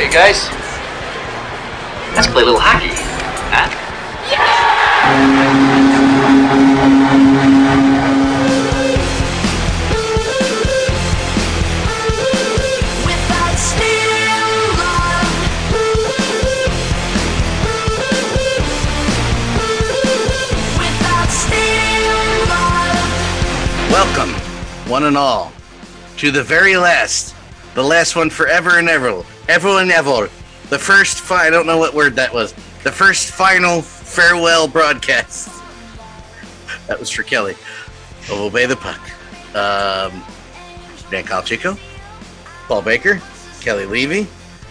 Okay, guys. Let's play a little hockey. Huh? Without still love. Without still love. Welcome, one and all, to the very last, the last one forever and ever, ever and ever, the first. Fi- I don't know what word that was. The first final farewell broadcast. That was for Kelly. Of Obey the Puck. Um, Dan Calchico, Paul Baker, Kelly Levy.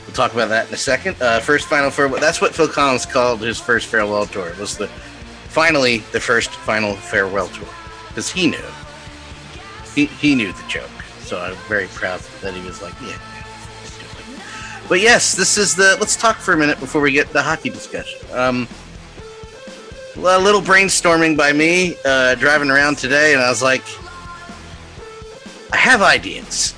We'll talk about that in a second. Uh, first final farewell. That's what Phil Collins called his first farewell tour. It was the finally the first final farewell tour because he knew he, he knew the joke. So I'm very proud that he was like, yeah. But yes, this is the. Let's talk for a minute before we get the hockey discussion. Um, a little brainstorming by me uh, driving around today, and I was like, I have ideas.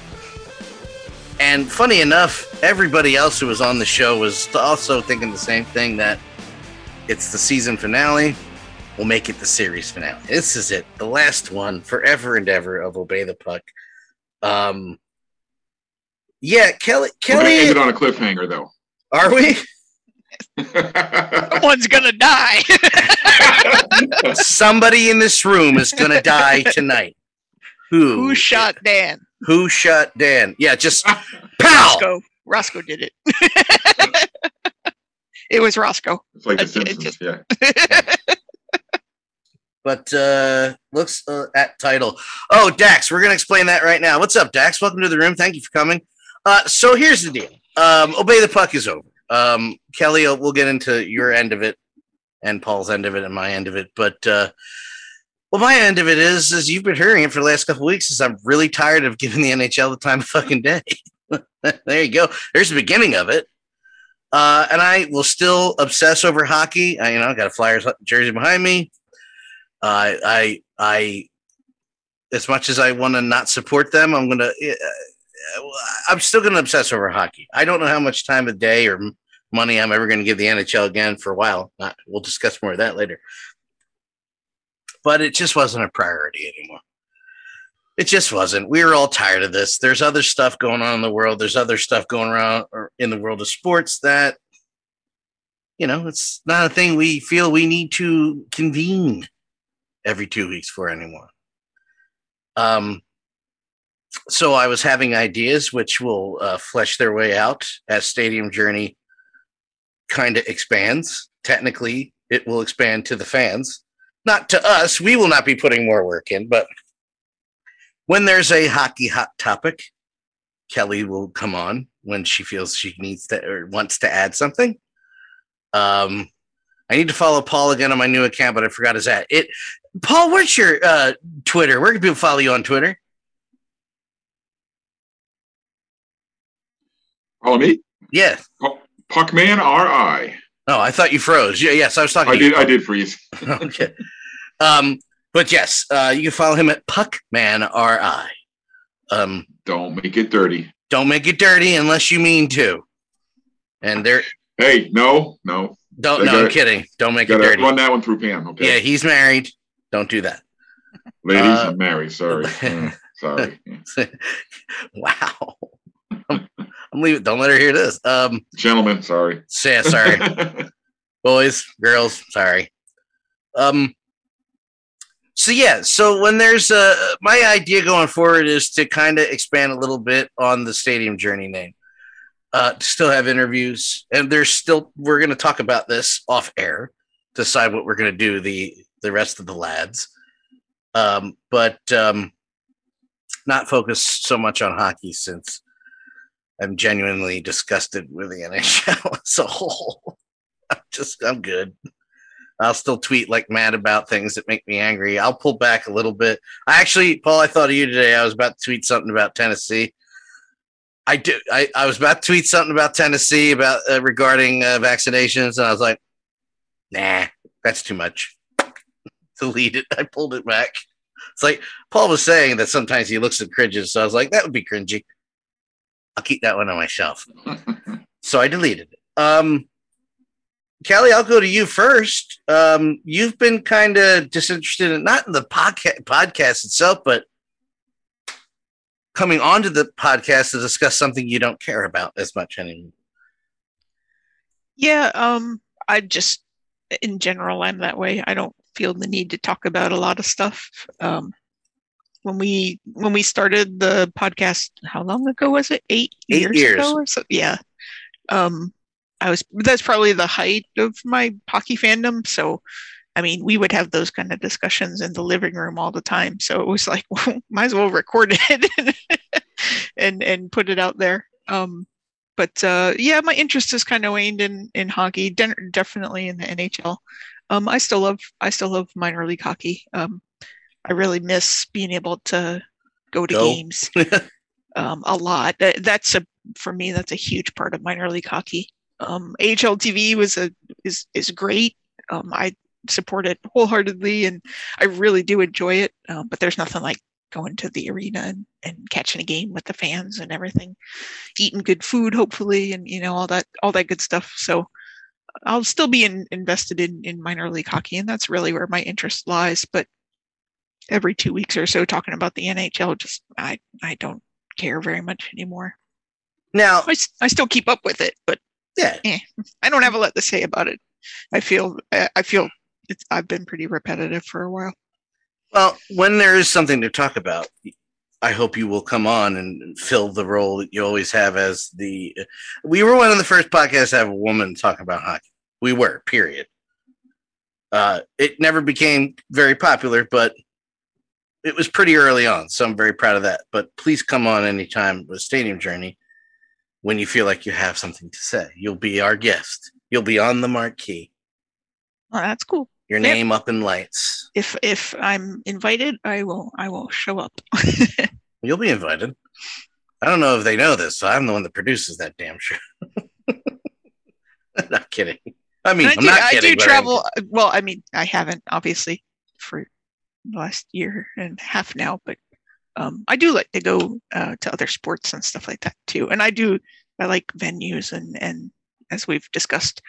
And funny enough, everybody else who was on the show was also thinking the same thing that it's the season finale. We'll make it the series finale. This is it, the last one, forever and ever of Obey the Puck. Um, yeah, Kelly. Kelly. We're gonna end it on a cliffhanger, though. are we? Someone's gonna die. Somebody in this room is gonna die tonight. Who? Who shot Dan? Who shot Dan? Yeah, just pow. Roscoe. Roscoe did it. it was Roscoe. it's like the It- it Simpsons. just- yeah. But uh looks uh, at title. Oh, Dax, we're gonna explain that right now. What's up, Dax? Welcome to the room. Thank you for coming. Uh, so here's the deal. Um, Obey the Puck is over. Um, Kelly, uh, we'll get into your end of it and Paul's end of it and my end of it. But uh, well, my end of it is, as you've been hearing it for the last couple weeks. Is I'm really tired of giving the NHL the time of fucking day. there you go. There's the beginning of it. Uh, and I will still obsess over hockey. I, you know, I got a Flyers jersey behind me. Uh, I, I, as much as I want to not support them, I'm gonna. I'm still gonna obsess over hockey. I don't know how much time of day or money I'm ever gonna give the NHL again for a while. Not. We'll discuss more of that later. But it just wasn't a priority anymore. It just wasn't. We were all tired of this. There's other stuff going on in the world. There's other stuff going around in the world of sports that, you know, it's not a thing we feel we need to convene every two weeks for anymore. Um, so I was having ideas which will uh, flesh their way out as Stadium Journey kind of expands. Technically, it will expand to the fans, not to us. We will not be putting more work in, but when there's a hockey hot topic, Kelly will come on when she feels she needs to or wants to add something. Um, I need to follow Paul again on my new account, but I forgot his at. It Paul, what's your uh, Twitter? Where can people follow you on Twitter? Follow me, Yes. Yeah. Puckman R.I. Oh, I thought you froze. Yeah, yes, I was talking. I to you, did. I did freeze. Okay. Um, but yes, uh, you can follow him at Puckman Ri. Um, Don't make it dirty. don't make it dirty unless you mean to. And there, Hey, no, no. don't. I No, I'm kidding. Don't make it dirty. run that one through Pam. Okay. Yeah, he's married. Don't do that. Ladies, uh, I'm married. Sorry. Mm, sorry. wow. I'm, leaving. Don't let her hear this. Um, Gentlemen, sorry. say sorry. boys, girls, sorry. Um so yeah, so when there's uh my idea going forward is to kind of expand a little bit on the stadium journey name. Uh to still have interviews and there's still we're going to talk about this off air decide what we're going to do the the rest of the lads. Um but um not focus so much on hockey since I'm genuinely disgusted with the NHL as a whole. I'm just I'm good. I'll still tweet like mad about things that make me angry. I'll pull back a little bit. I actually, Paul, I thought of you today. I was about to tweet something about Tennessee. I do. I, I was about to tweet something about Tennessee about uh, regarding uh, vaccinations, and I was like, "Nah, that's too much." Delete it. I pulled it back. It's like Paul was saying that sometimes he looks at cringes, so I was like, "That would be cringy." I'll keep that one on my shelf. so I deleted it. Um, Kelly, I'll go to you first. Um, you've been kind of disinterested in not in the podcast itself, but coming onto the podcast to discuss something you don't care about as much anymore. Yeah, um, I just, in general, I'm that way. I don't feel the need to talk about a lot of stuff. Um, when we when we started the podcast, how long ago was it? Eight, Eight years, years. ago or so? Yeah. Um, I was that's probably the height of my hockey fandom. So, I mean, we would have those kind of discussions in the living room all the time. So it was like, well, might as well record it and and put it out there. Um, but uh, yeah, my interest has kind of waned in in hockey. De- definitely in the NHL. Um, I still love I still love minor league hockey. Um, I really miss being able to go to Go. games um, a lot. That, that's a for me that's a huge part of minor league hockey. Um, AHL TV was a is is great. Um, I support it wholeheartedly, and I really do enjoy it. Um, but there's nothing like going to the arena and, and catching a game with the fans and everything, eating good food, hopefully, and you know all that all that good stuff. So I'll still be in, invested in in minor league hockey, and that's really where my interest lies. But every two weeks or so, talking about the NHL, just I I don't care very much anymore. Now, I, I still keep up with it, but yeah, I don't have a lot to say about it. I feel I I feel it's, I've been pretty repetitive for a while. well, when there is something to talk about, I hope you will come on and fill the role that you always have as the. We were one of the first podcasts to have a woman talk about hockey. We were, period. Uh, it never became very popular, but it was pretty early on, so I'm very proud of that. But please come on anytime with Stadium Journey when you feel like you have something to say. You'll be our guest. You'll be on the marquee. Well, that's cool. Your Yep. name up in lights. If if I'm invited, I will I will show up. You'll be invited. I don't know if they know this. So I'm the one that produces that damn show. not kidding. I mean, I I'm do, not I do travel. Well, I mean, I haven't obviously for last year and half now, but um, I do like to go uh, to other sports and stuff like that too. And I do I like venues and and as we've discussed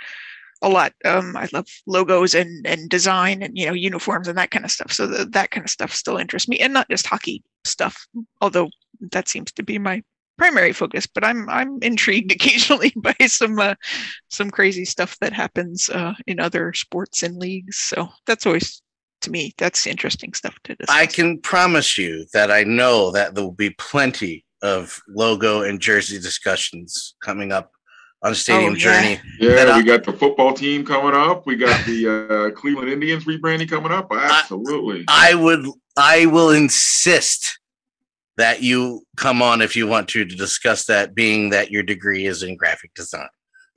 a lot, um, I love logos and and design and you know uniforms and that kind of stuff. So the, that kind of stuff still interests me, and not just hockey stuff, although that seems to be my primary focus. But I'm I'm intrigued occasionally by some uh, some crazy stuff that happens uh, in other sports and leagues. So that's always, to me, that's interesting stuff to discuss. I can promise you that I know that there will be plenty of logo and jersey discussions coming up on Stadium Oh, yeah. Journey. Yeah, we got the football team coming up. We got the uh, Cleveland Indians rebranding coming up. Absolutely. I would, I will insist that you come on if you want to to discuss that, being that your degree is in graphic design.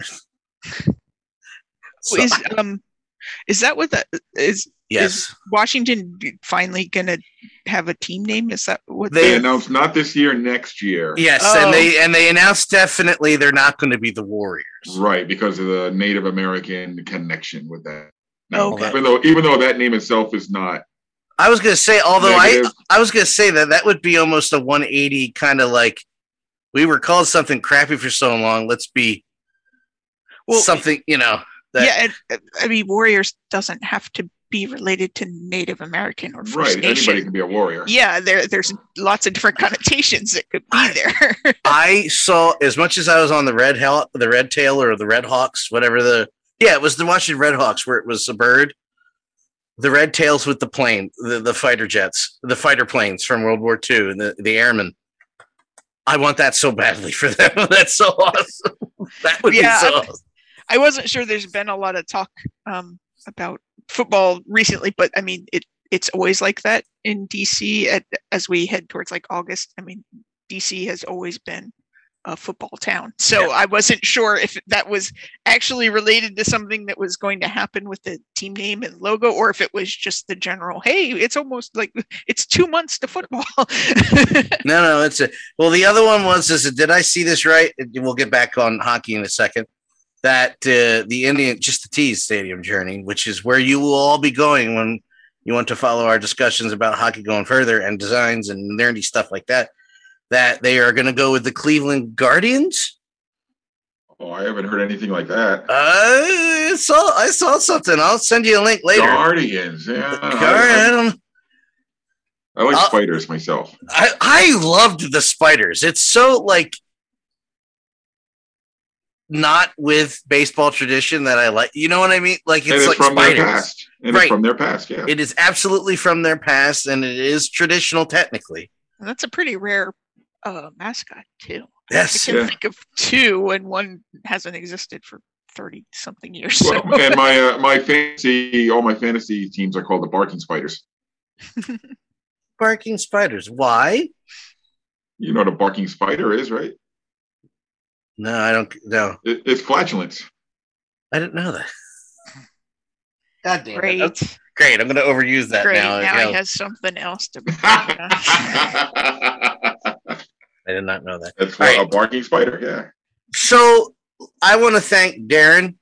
So, is um, is that what that is? yes, Washington finally gonna have a team name? Is that what They- they they? announced not this year, next year. yes, Oh. and they and they announced definitely they're not going to be the Warriors. Right, because of the Native American connection with that. Now, Okay. Even though even though that name itself is not I was going to say, although I I was going to say that that would be almost a 180 kind of like we were called something crappy for so long. Let's be Well, something, you know. Yeah, and, uh, I mean, Warriors doesn't have to be related to Native American or First right, Nation. anybody can be a warrior. Yeah, there there's lots of different connotations that could be there. I saw as much as I was on the red hell, the red tail or the red hawks, whatever the yeah, it was the Washington Red Hawks where it was a bird. The red tails with the plane, the, the fighter jets, the fighter planes from World War II, and the, the airmen. I want that so badly for them. That's so awesome. That would Yeah, be so awesome. I wasn't sure. There's been a lot of talk um, about football recently, but I mean, it it's always like that in DC. At, as we head towards like August, I mean, DC has always been a football town. So Yeah. I wasn't sure if that was actually related to something that was going to happen with the team name and logo, or if it was just the general. Hey, it's almost like it's two months to football. No, no, it's a well. The other one was is did I see this right? We'll get back on hockey in a second. That uh, the Indian just the tease stadium journey, which is where you will all be going when you want to follow our discussions about hockey going further and designs and nerdy stuff like that. That they are going to go with the Cleveland Guardians. Oh, I haven't heard anything like that. I saw I saw something. I'll send you a link later. Guardians, yeah. I, I like I'll- spiders myself. I I loved the spiders. It's so like not with baseball tradition that I like. You know what I mean? Like and it's it's like from spiders. their past. And Right. it's from their past, yeah. It is absolutely from their past, and it is traditional technically. And that's a pretty rare uh, mascot too. Yes. I can Yeah. think of two, and one hasn't existed for thirty something years. Well, so. and my uh, my fantasy, all my fantasy teams are called the Barking Spiders. Barking spiders. Why? You know what a barking spider is, right? No, I don't. No, It, it's flatulence. I didn't know that. God damn Great, it. Okay, Great. I'm going to overuse that great. now. Now you know. he has something else to. I did not know that. what All right. a barking spider. Yeah. So I want to thank Darren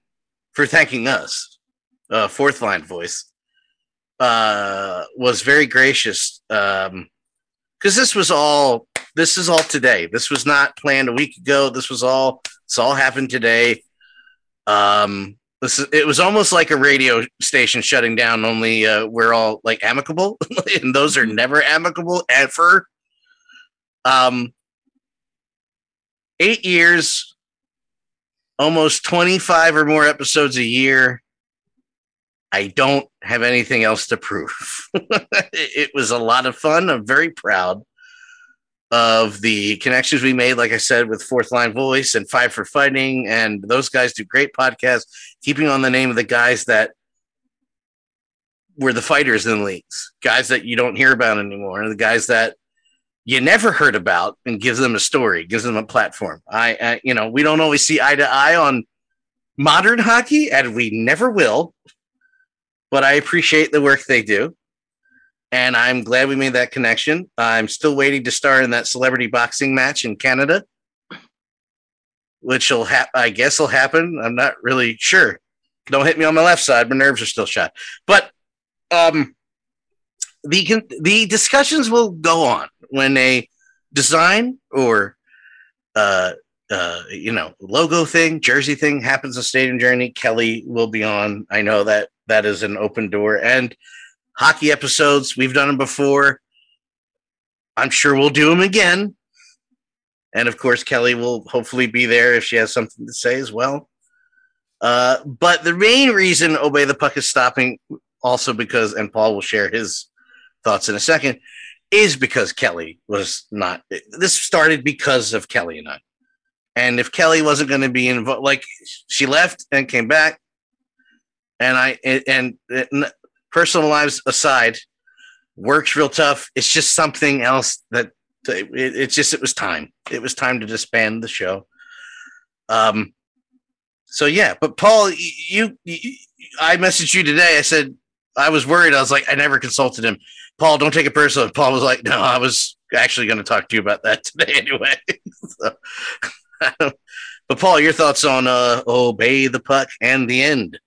for thanking us. Uh, fourth line voice uh, was very gracious because this was all this is all today. This was not planned a week ago. This was all this all happened today. Um, this is, it was almost like a radio station shutting down. Only uh, we're all like amicable, and those are never amicable ever. Um, eight years almost 25 or more episodes a year. I don't have anything else to prove. it was a lot of fun. I'm very proud of the connections we made, like I said, with Fourth Line Voice and Five for Fighting. And those guys do great podcasts, keeping on the name of the guys that were the fighters in the leagues, guys that you don't hear about anymore, the guys that you never heard about and gives them a story, gives them a platform. I, I, you know, we don't always see eye to eye on modern hockey, and we never will. But I appreciate the work they do, and I'm glad we made that connection. I'm still waiting to star in that celebrity boxing match in Canada, which will hap- I guess will happen. I'm not really sure. Don't hit me on my left side; my nerves are still shot. But um, the con- the discussions will go on when a design or uh uh you know logo thing jersey thing happens on stadium journey kelly will be on i know that that is an open door and hockey episodes we've done them before i'm sure we'll do them again and of course kelly will hopefully be there if she has something to say as well uh but the main reason obey the puck is stopping also because and paul will share his thoughts in a second is because Kelly was not. This started because of Kelly and I. And if Kelly wasn't going to be involved, like she left and came back, and I and, and personal lives aside, works real tough. It's just something else that it, it's just it was time. It was time to disband the show. Um. So yeah, but Paul, you, you I messaged you today. I said I was worried. I was like, I never consulted him. Paul, don't take it personally. Paul was like, no, I was actually going to talk to you about that today anyway. but Paul, your thoughts on uh, obey the puck and the end?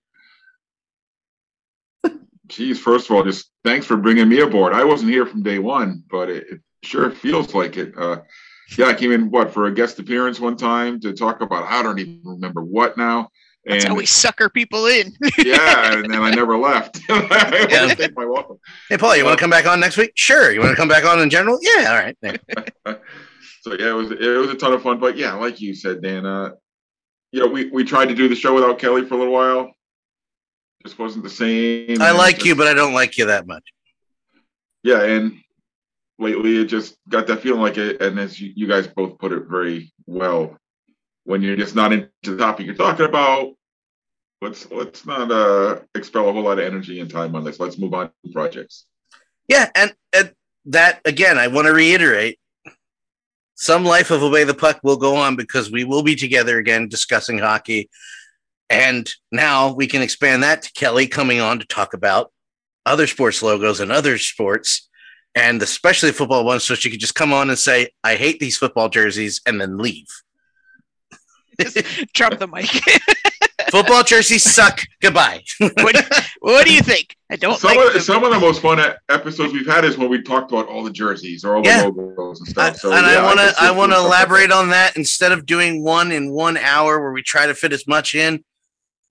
Geez, first of all, just thanks for bringing me aboard. I wasn't here from day one, but it, it sure feels like it. Uh, yeah, I came in what for a guest appearance one time to talk about. I don't even remember what now. That's how we sucker people in. yeah, and then I never left. I Yeah. yeah. my welcome. Hey, Paul, you want to come back on next week? Sure. You want to come back on in general? Yeah. All right. Yeah. So yeah, it was it was a ton of fun. But yeah, like you said, Dan, uh, you know, we we tried to do the show without Kelly for a little while. Just wasn't the same. I like just- you, but I don't like you that much. yeah, and lately it just got that feeling like it. And as you, you guys both put it very well, when you're just not into the topic you're talking about, let's let's not uh expel a whole lot of energy and time on this. Let's move on to projects. Yeah, and, and that again, I want to reiterate. Some life of obey the puck will go on because we will be together again discussing hockey, and now we can expand that to Kelly coming on to talk about other sports logos and other sports, and especially football ones, so she could just come on and say, "I hate these football jerseys," and then leave. Drop the mic. Football jerseys suck. Goodbye. what, what do you think? I don't Some like of the, some of the most fun episodes we've had is when we talked about all the jerseys or all the Yeah. logos and I- stuff. So, and yeah, I want to I want to doing stuff like elaborate on that instead of doing one in one hour where we try to fit as much in.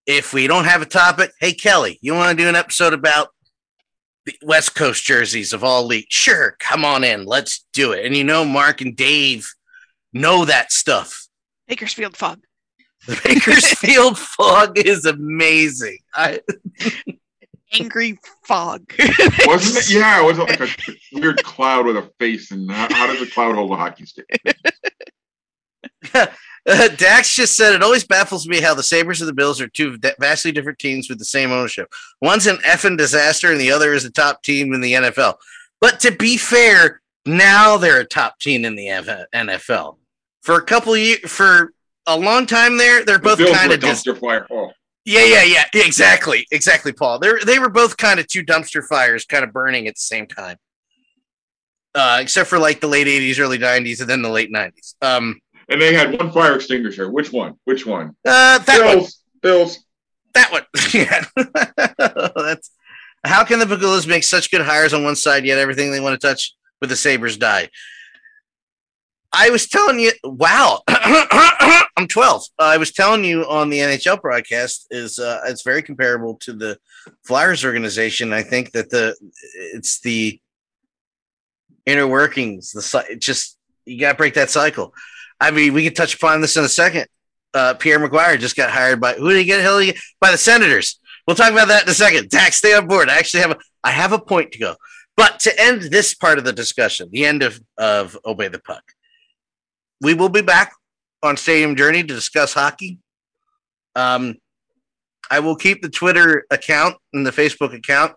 If we don't have a topic, hey Kelly, you want to do an episode about the West Coast jerseys of all leagues? Sure, come on in, let's do it. And you know, Mark and Dave know that stuff. Bakersfield fog. The Bakersfield fog is amazing. I, Angry fog. Wasn't it? Yeah, it was like a weird cloud with a face. And how, how does a cloud hold a hockey stick? Dax just said it always baffles me how the Sabres and the Bills are two vastly different teams with the same ownership. One's an effing disaster, and the other is a top team in the NFL. But to be fair, now they're a top team in the NFL. For a couple years, for a long time there, they're both Bills kind of a dis- dumpster fire. Oh, yeah, yeah, yeah, exactly, exactly, Paul. They they were both kind of two dumpster fires, kind of burning at the same time. Uh, except for like the late '80s, early '90s, and then the late '90s. Um, and they had one fire extinguisher. Which one? Which one? uh, that one. Bills. Bills. That one. yeah. That's how can the Pegulas make such good hires on one side, yet everything they want to touch with the Sabres die? I was telling you, wow, I'm 12. I was telling you on the NHL broadcast is uh, it's very comparable to the Flyers organization. I think that the it's the inner workings, the just you got to break that cycle. I mean, we can touch upon this in a second. Uh, Pierre McGuire just got hired by who did he get? Hell, by the Senators. We'll talk about that in a second. Dax, stay on board. I actually have a I have a point to go. But to end this part of the discussion, the end of of Obey the Puck, we will be back on Stadium Journey to discuss hockey. Um, I will keep the Twitter account and the Facebook account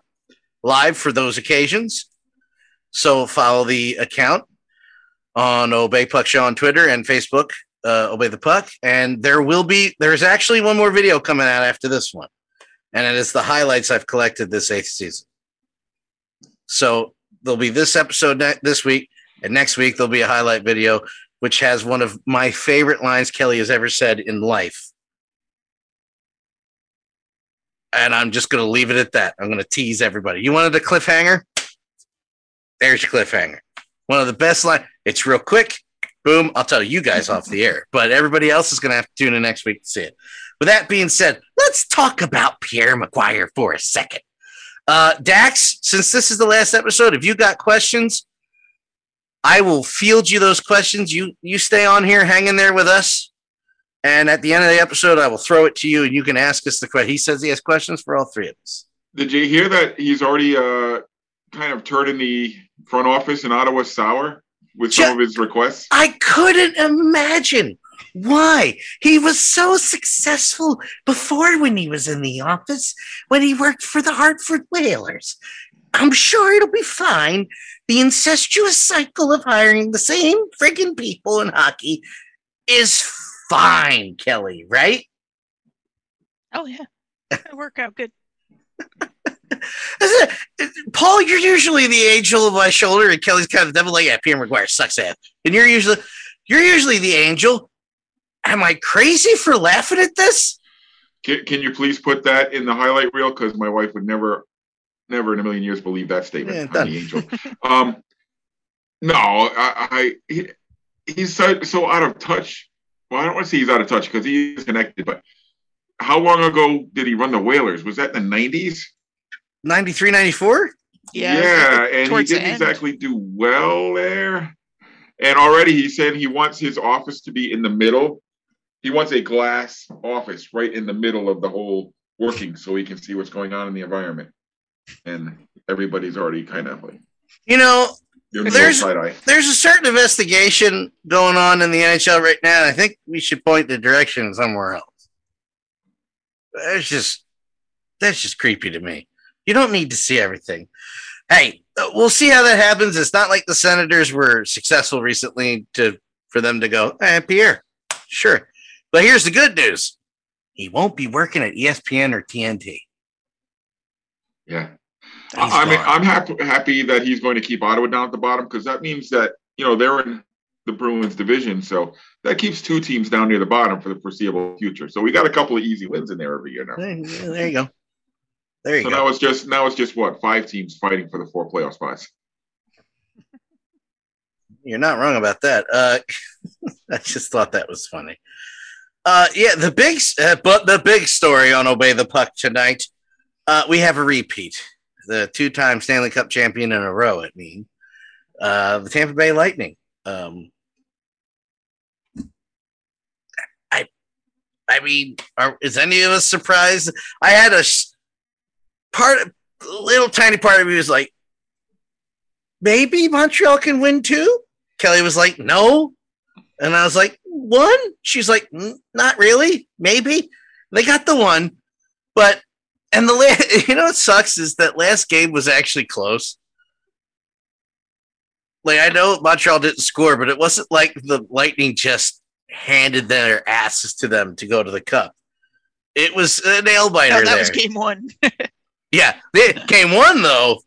live for those occasions. So follow the account on Obey Puck Show on Twitter and Facebook, uh, Obey the Puck. And there will be, there's actually one more video coming out after this one. And it is the highlights I've collected this eighth season. So there'll be this episode ne- this week, and next week there'll be a highlight video, which has one of my favorite lines Kelly has ever said in life. And I'm just going to leave it at that. I'm going to tease everybody. You wanted a cliffhanger? There's your cliffhanger. One of the best line. It's real quick. Boom. I'll tell you guys off the air, but everybody else is going to have to tune in next week to see it. With that being said, let's talk about Pierre McGuire for a second. Uh, Dax, since this is the last episode, if you got questions, I will field you those questions. You you stay on here, hang in there with us, and at the end of the episode, I will throw it to you, and you can ask us the question. He says he has questions for all three of us. Did you hear that he's already uh, kind of turning the front office in Ottawa sour with some Ja- of his requests? I couldn't imagine why he was so successful before when he was in the office when he worked for the Hartford Whalers. I'm sure it'll be fine. The incestuous cycle of hiring the same friggin' people in hockey is fine, Kelly, right? Oh yeah, It'll work out good. Paul, you're usually the angel of my shoulder, and Kelly's kind of the devil. Like, yeah, Pierre McGuire sucks ass, and you're usually you're usually the angel. Am I crazy for laughing at this? Can, can you please put that in the highlight reel? Because my wife would never, never in a million years believe that statement. Yeah, I'm the angel. um, no, I, I he, he's so, so out of touch. Well, I don't want to say he's out of touch because he is connected. But how long ago did he run the Whalers? Was that in the '90s? 93, 94? Yeah, yeah, and he didn't exactly do well there. And already he said he wants his office to be in the middle. He wants a glass office right in the middle of the whole working so he can see what's going on in the environment. And everybody's already kind of like, You know, There's- there's a certain investigation going on in the NHL right now. I think we should point the direction somewhere else. That's just that's just creepy to me. You don't need to see everything. Hey, uh, we'll see how that happens. It's not like the Senators were successful recently to for them to go, eh, Pierre, sure. But here's the good news: he won't be working at ESPN or TNT. Yeah. He's I, mean, gone. I'm happy happy that he's going to keep Ottawa down at the bottom because that means that you know they're in the Bruins division. So that keeps two teams down near the bottom for the foreseeable future. So we got a couple of easy wins in there every year now. There you go. There you So go. now it's just now it's just what five teams fighting for the four playoff spots. You're not wrong about that. Uh, I just thought that was funny. Uh, yeah, the big, uh, but the big story on Obey the Puck tonight. Uh, we have a repeat. The two-time Stanley Cup champion in a row. I mean, uh, the Tampa Bay Lightning. Um, I, I mean, are, is any of us surprised? I had a part, a little tiny part of me was like, maybe Montreal can win too. Kelly was like, no. And I was like, one? She's like, "Mm, not really. Maybe. They got the one. But, and the, la- you know what sucks is that last game was actually close. Like, I know Montreal didn't score, but it wasn't like the Lightning just handed their asses to them to go to the cup. It was a nail biter Oh, that there. was game one. Yeah, they, game one though.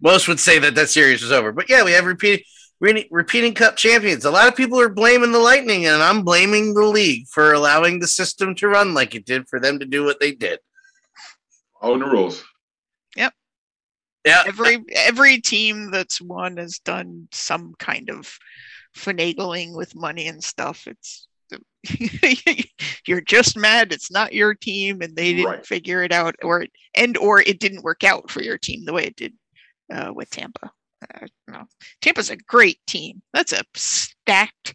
most would say that that series was over, but yeah, we have repeating re- repeating Cup champions. A lot of people are blaming the Lightning, and I'm blaming the league for allowing the system to run like it did for them to do what they did. All in the rules. Yep. Yeah, every every team that's won has done some kind of finagling with money and stuff. It's you're just mad it's not your team and they didn't Right. figure it out or and or it didn't work out for your team the way it did uh, with Tampa. Uh, no. Tampa's a great team. That's a stacked,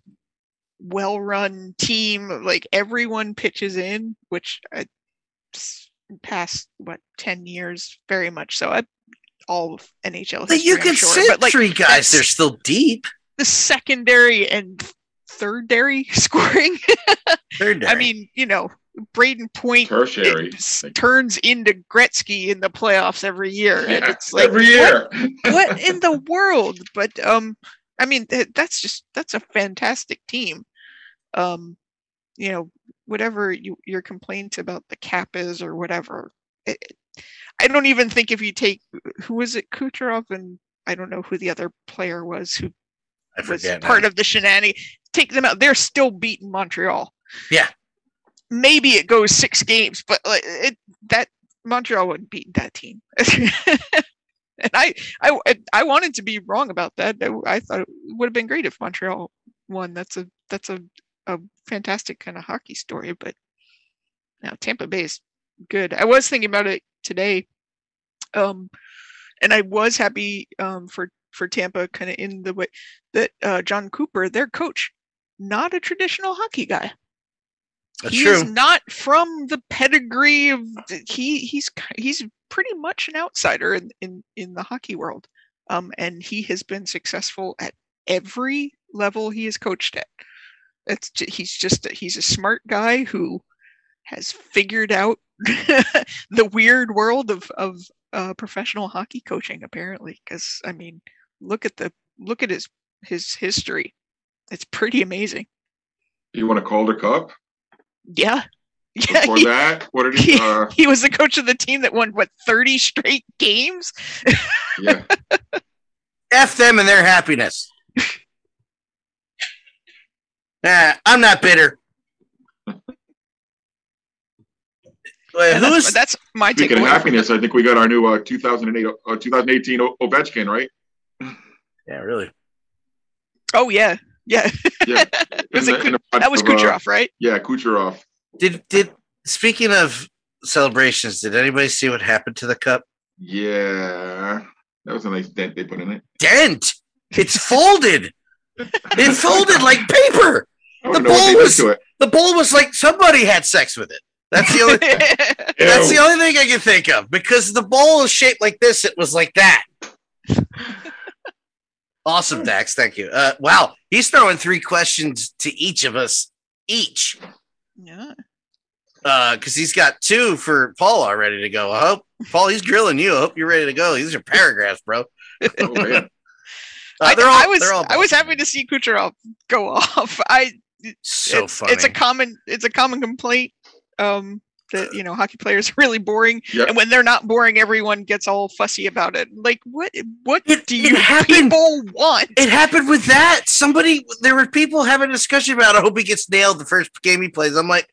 well-run team. Like everyone pitches in, which uh, s- past what ten years, very much so. I, all of NHL. but you can sure, sit but like three guys. They're still deep. the secondary and thirdary scoring. They're I mean, you know, Brayden Point Tertiary. it s- turns into Gretzky in the playoffs every year, and it's like every what- year. what in the world? But um, I mean, th- that's just that's a fantastic team. Um, you know, whatever you, your complaints about the cap is or whatever, it, I don't even think if you take who was it Kucherov and I don't know who the other player was who I was part now. of the shenanigans. Take them out; they're still beating Montreal. Yeah. maybe it goes six games, but like, it that Montreal wouldn't beat that team. and I, I, I wanted to be wrong about that. I, I thought it would have been great if Montreal won. That's a that's a a fantastic kind of hockey story. But now Tampa Bay is good. I was thinking about it today, um, and I was happy um, for for Tampa, kind of in the way that uh, John Cooper, their coach, not a traditional hockey guy. That's he true. is not from the pedigree of he he's he's pretty much an outsider in in, in the hockey world. Um and he has been successful at every level he has coached at. It's he's just a- he's a smart guy who has figured out the weird world of of uh, professional hockey coaching apparently. Because i mean look at the look at his his history it's pretty amazing You want a Calder Cup? yeah yeah Before he- that, what did he? Uh, he was the coach of the team that won what 30 straight games yeah, F them and their happiness. nah, I'm not bitter. Wait, And that's, who's that's my speaking of happiness, I think we got our new uh, 2008, uh, 2018 O- Ovechkin, right? yeah, really? oh yeah yeah Yeah, was it the- Kuch- that was of, uh, Kucherov right Yeah, Kucherov. Did did speaking of celebrations, did anybody see what happened to the cup? Yeah, that was a nice dent they put in it. Dent. It's folded. It folded like paper. The know what ball was- to it. The bowl was like somebody had sex with it. That's the only that's the only thing I can think of because the bowl is shaped like this. It was like that. Awesome, Dax. Thank you. Uh, wow, he's throwing three questions to each of us each yeah because he's got two for Paul already to go. I hope Paul, he's grilling you. I hope you're ready to go. These are paragraphs, bro. Oh, man. Uh, I, they're all, I was they're all I was happy to see Kucherov go off. I so it's, funny. it's a common it's a common complaint um that you know hockey players are really boring, Yep. and when they're not boring, everyone gets all fussy about it. Like, what? What It- do you happened- people want? It happened with that. Somebody, there were people having a discussion about. I hope he gets nailed the first game he plays. I'm like,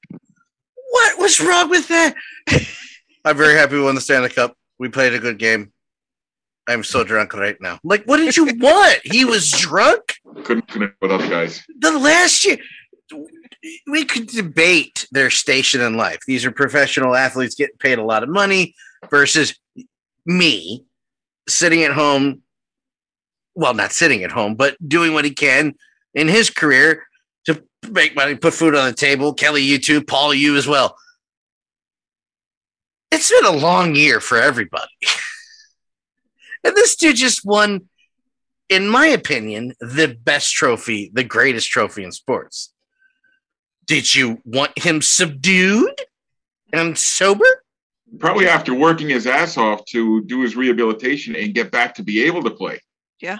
what was wrong with that? I'm very happy we won the Stanley Cup. We played a good game. I'm so drunk right now. Like, what did you want? He was drunk. Couldn't connect with other guys. The last year, we could debate their station in life. These are professional athletes getting paid a lot of money versus me sitting at home. Well, not sitting at home, but doing what he can in his career to make money, put food on the table. Kelly, you too. Paul, you as well. It's been a long year for everybody. and this dude just won, in my opinion, the best trophy, the greatest trophy in sports. Did you want him subdued and sober? Probably after working his ass off to do his rehabilitation and get back to be able to play. Yeah.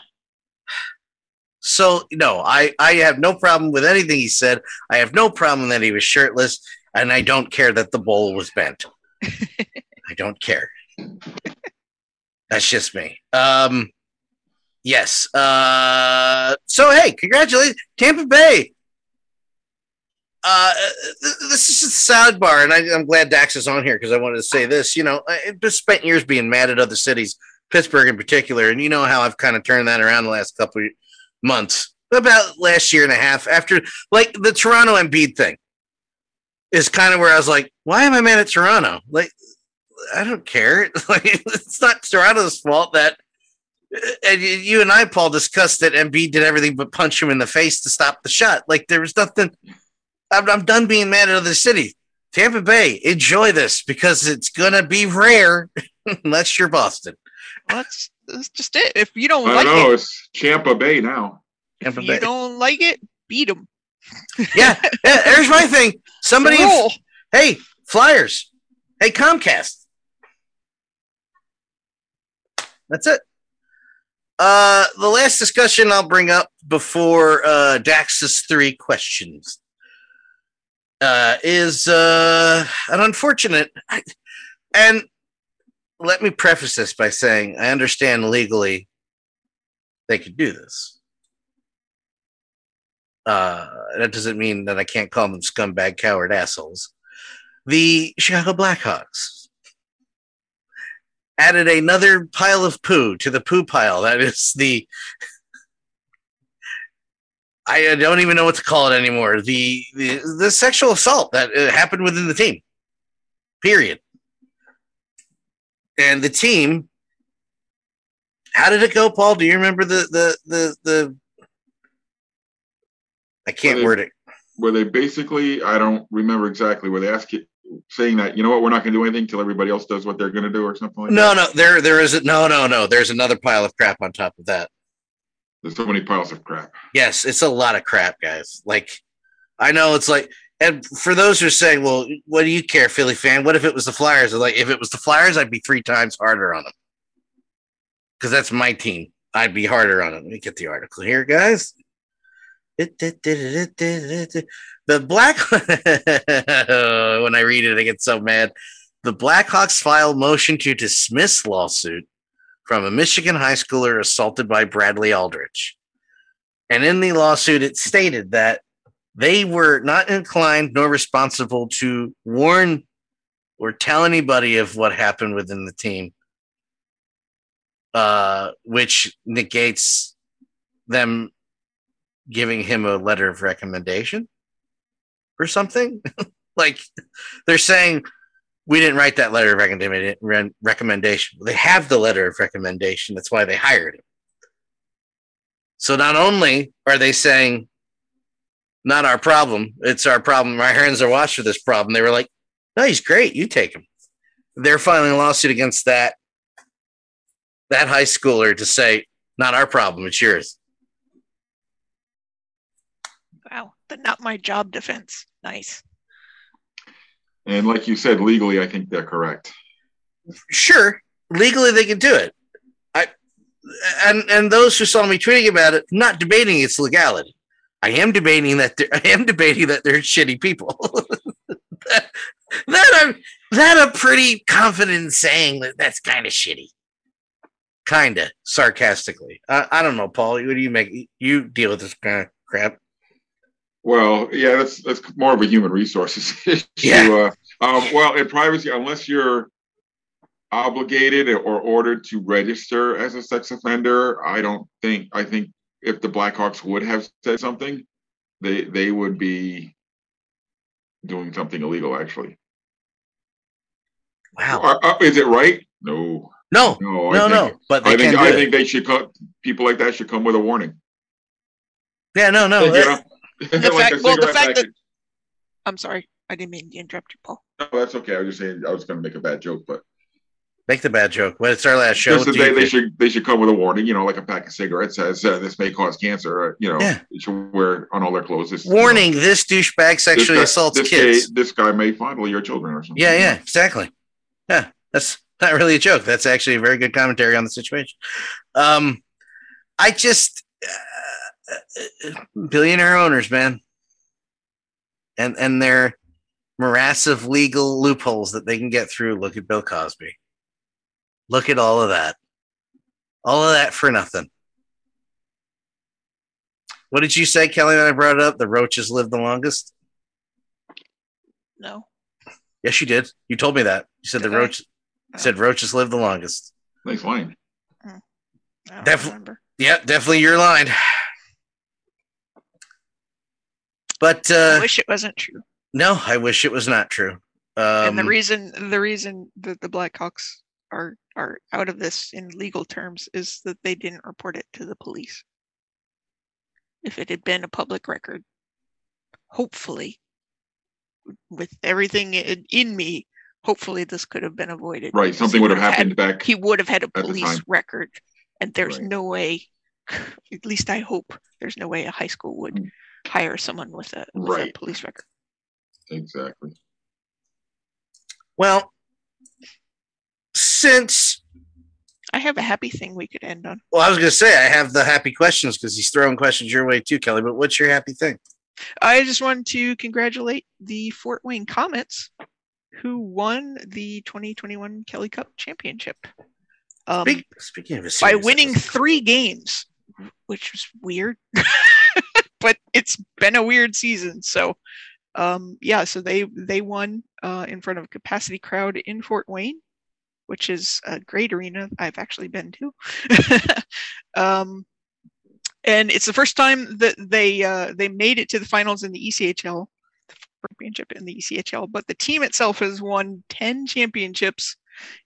So no, I I have no problem with anything he said. I have no problem that he was shirtless, and I don't care that the bowl was bent. I don't care. That's just me. Um, yes. Uh, so hey, congratulations, Tampa Bay. Uh, this is a sidebar, and I, I'm glad Dax is on here because I wanted to say this. You know, I just spent years being mad at other cities, Pittsburgh in particular, and you know how I've kind of turned that around the last couple months, about last year and a half. After like the Toronto Embiid thing is kind of where I was like, why am I mad at Toronto? Like, I don't care. Like, it's not Toronto's fault that. And you- you and I, Paul, discussed that Embiid did everything but punch him in the face to stop the shot. Like there was nothing. I'm, I'm done being mad at other cities. Tampa Bay, enjoy this because it's gonna be rare unless you're Boston. Well, that's, that's just it. If you don't I like know. it, It's Champa Bay now. if Tampa you don't like it, beat them. Yeah, yeah, there's my thing. Somebody, roll. hey, Flyers, hey, Comcast. That's it. Uh, the last discussion I'll bring up before uh, Dax's three questions uh, is uh, an unfortunate. And let me preface this by saying I understand legally they could do this. Uh, that doesn't mean that I can't call them scumbag, coward assholes. The Chicago Blackhawks added another pile of poo to the poo pile. That is the. I don't even know what to call it anymore. The the, the sexual assault that uh, happened within the team. Period. And the team. How did it go, Paul? Do you remember the the the the? I can't they- word it. Where they basically, I don't remember exactly, where they ask you, saying that, you know what, we're not going to do anything till everybody else does what they're going to do or something like No, that. no, no there, there is a, no, no, no. There's another pile of crap on top of that. There's so many piles of crap. Yes, it's a lot of crap, guys. Like, I know it's like, and for those who are saying, well, what do you care, Philly fan? What if it was the Flyers? I'm like, if it was the Flyers, I'd be three times harder on them because that's my team. I'd be harder on them. Let me get the article here, guys. The Black, when I read it, I get so mad. The Blackhawks file motion to dismiss lawsuit from a Michigan high schooler assaulted by Bradley Aldrich. And in the lawsuit, it stated that they were not inclined nor responsible to warn or tell anybody of what happened within the team, uh, which negates them giving him a letter of recommendation or something. like they're saying, we didn't write that letter of recommendation. They have the letter of recommendation. That's why they hired him. So not only are they saying, not our problem, it's our problem. Our hands are washed for this problem. They were like, no, he's great. You take him. They're filing a lawsuit against that that high schooler to say, not our problem, it's yours. Wow, the not my job defense. Nice. And like you said, legally, I think they're correct. Sure, legally they can do it. I and and those who saw me tweeting about it, not debating its legality. I am debating that I am debating that they're shitty people. that, that I'm that a pretty confident saying that that's kind of shitty? Kind of sarcastically. I, I don't know, Paul. What do you make? You deal with this kind of crap. Well, yeah, that's that's more of a human resources issue. Yeah. Uh, um, well, in privacy, unless you're obligated or ordered to register as a sex offender, I don't think. I think if the Blackhawks would have said something, they they would be doing something illegal. Actually, Wow. Are- are- is it right? No, No, no, no, I no. But I think I it. think they should come. People like that should come with a warning. yeah, no, no. You know? The Like fact- well, the cigarette fact that- I'm sorry. I didn't mean to interrupt you, Paul. No, that's okay. I was just saying I was going to make a bad joke, but make the bad joke. Well, it's our last show. just they, they should they should come with a warning. You know, like a pack of cigarettes says uh, this may cause cancer. Or, you know, Yeah. they should wear on all their clothes. This, you know, Warning: This douchebag this sexually guy- assaults this kids. Guy, this guy may fondle your children or something. Yeah, yeah, exactly. Yeah, that's not really a joke. That's actually a very good commentary on the situation. Um, I just uh, billionaire owners, man, and and their morass of legal loopholes that they can get through. Look at Bill Cosby. Look at all of that. All of that for nothing. What did you say, Kelly? When I brought it up, the roaches live the longest. No. Yes, you did. You told me that. You said the Okay. roach said roaches live the longest. Nice line. Hmm. I don't remember. Yeah, definitely your line. But I uh, wish it wasn't true. no, I wish it was not true. Um, and the reason the reason that the Blackhawks are are out of this in legal terms is that they didn't report it to the police. If it had been a public record, hopefully, with everything in, in me, hopefully this could have been avoided. Right. Something would have had- happened back. he would have had a police record, and there's Right. no way. At least I hope there's no way a high school would Mm. Hire someone with a with a police record. Exactly. well, since I have a happy thing we could end on. well, I was going to say I have the happy questions because he's throwing questions your way too, Kelly. But what's your happy thing? I just wanted to congratulate the Fort Wayne Komets, who won the 2021 Kelly Cup Championship um, Speak, speaking of a by winning episode. three games, which was weird, but it's been a weird season. So, um, yeah, so they they won uh, in front of a capacity crowd in Fort Wayne, which is a great arena I've actually been to. um, and it's the first time that they uh, they made it to the finals in the ECHL championship in the ECHL, but the team itself has won 10 championships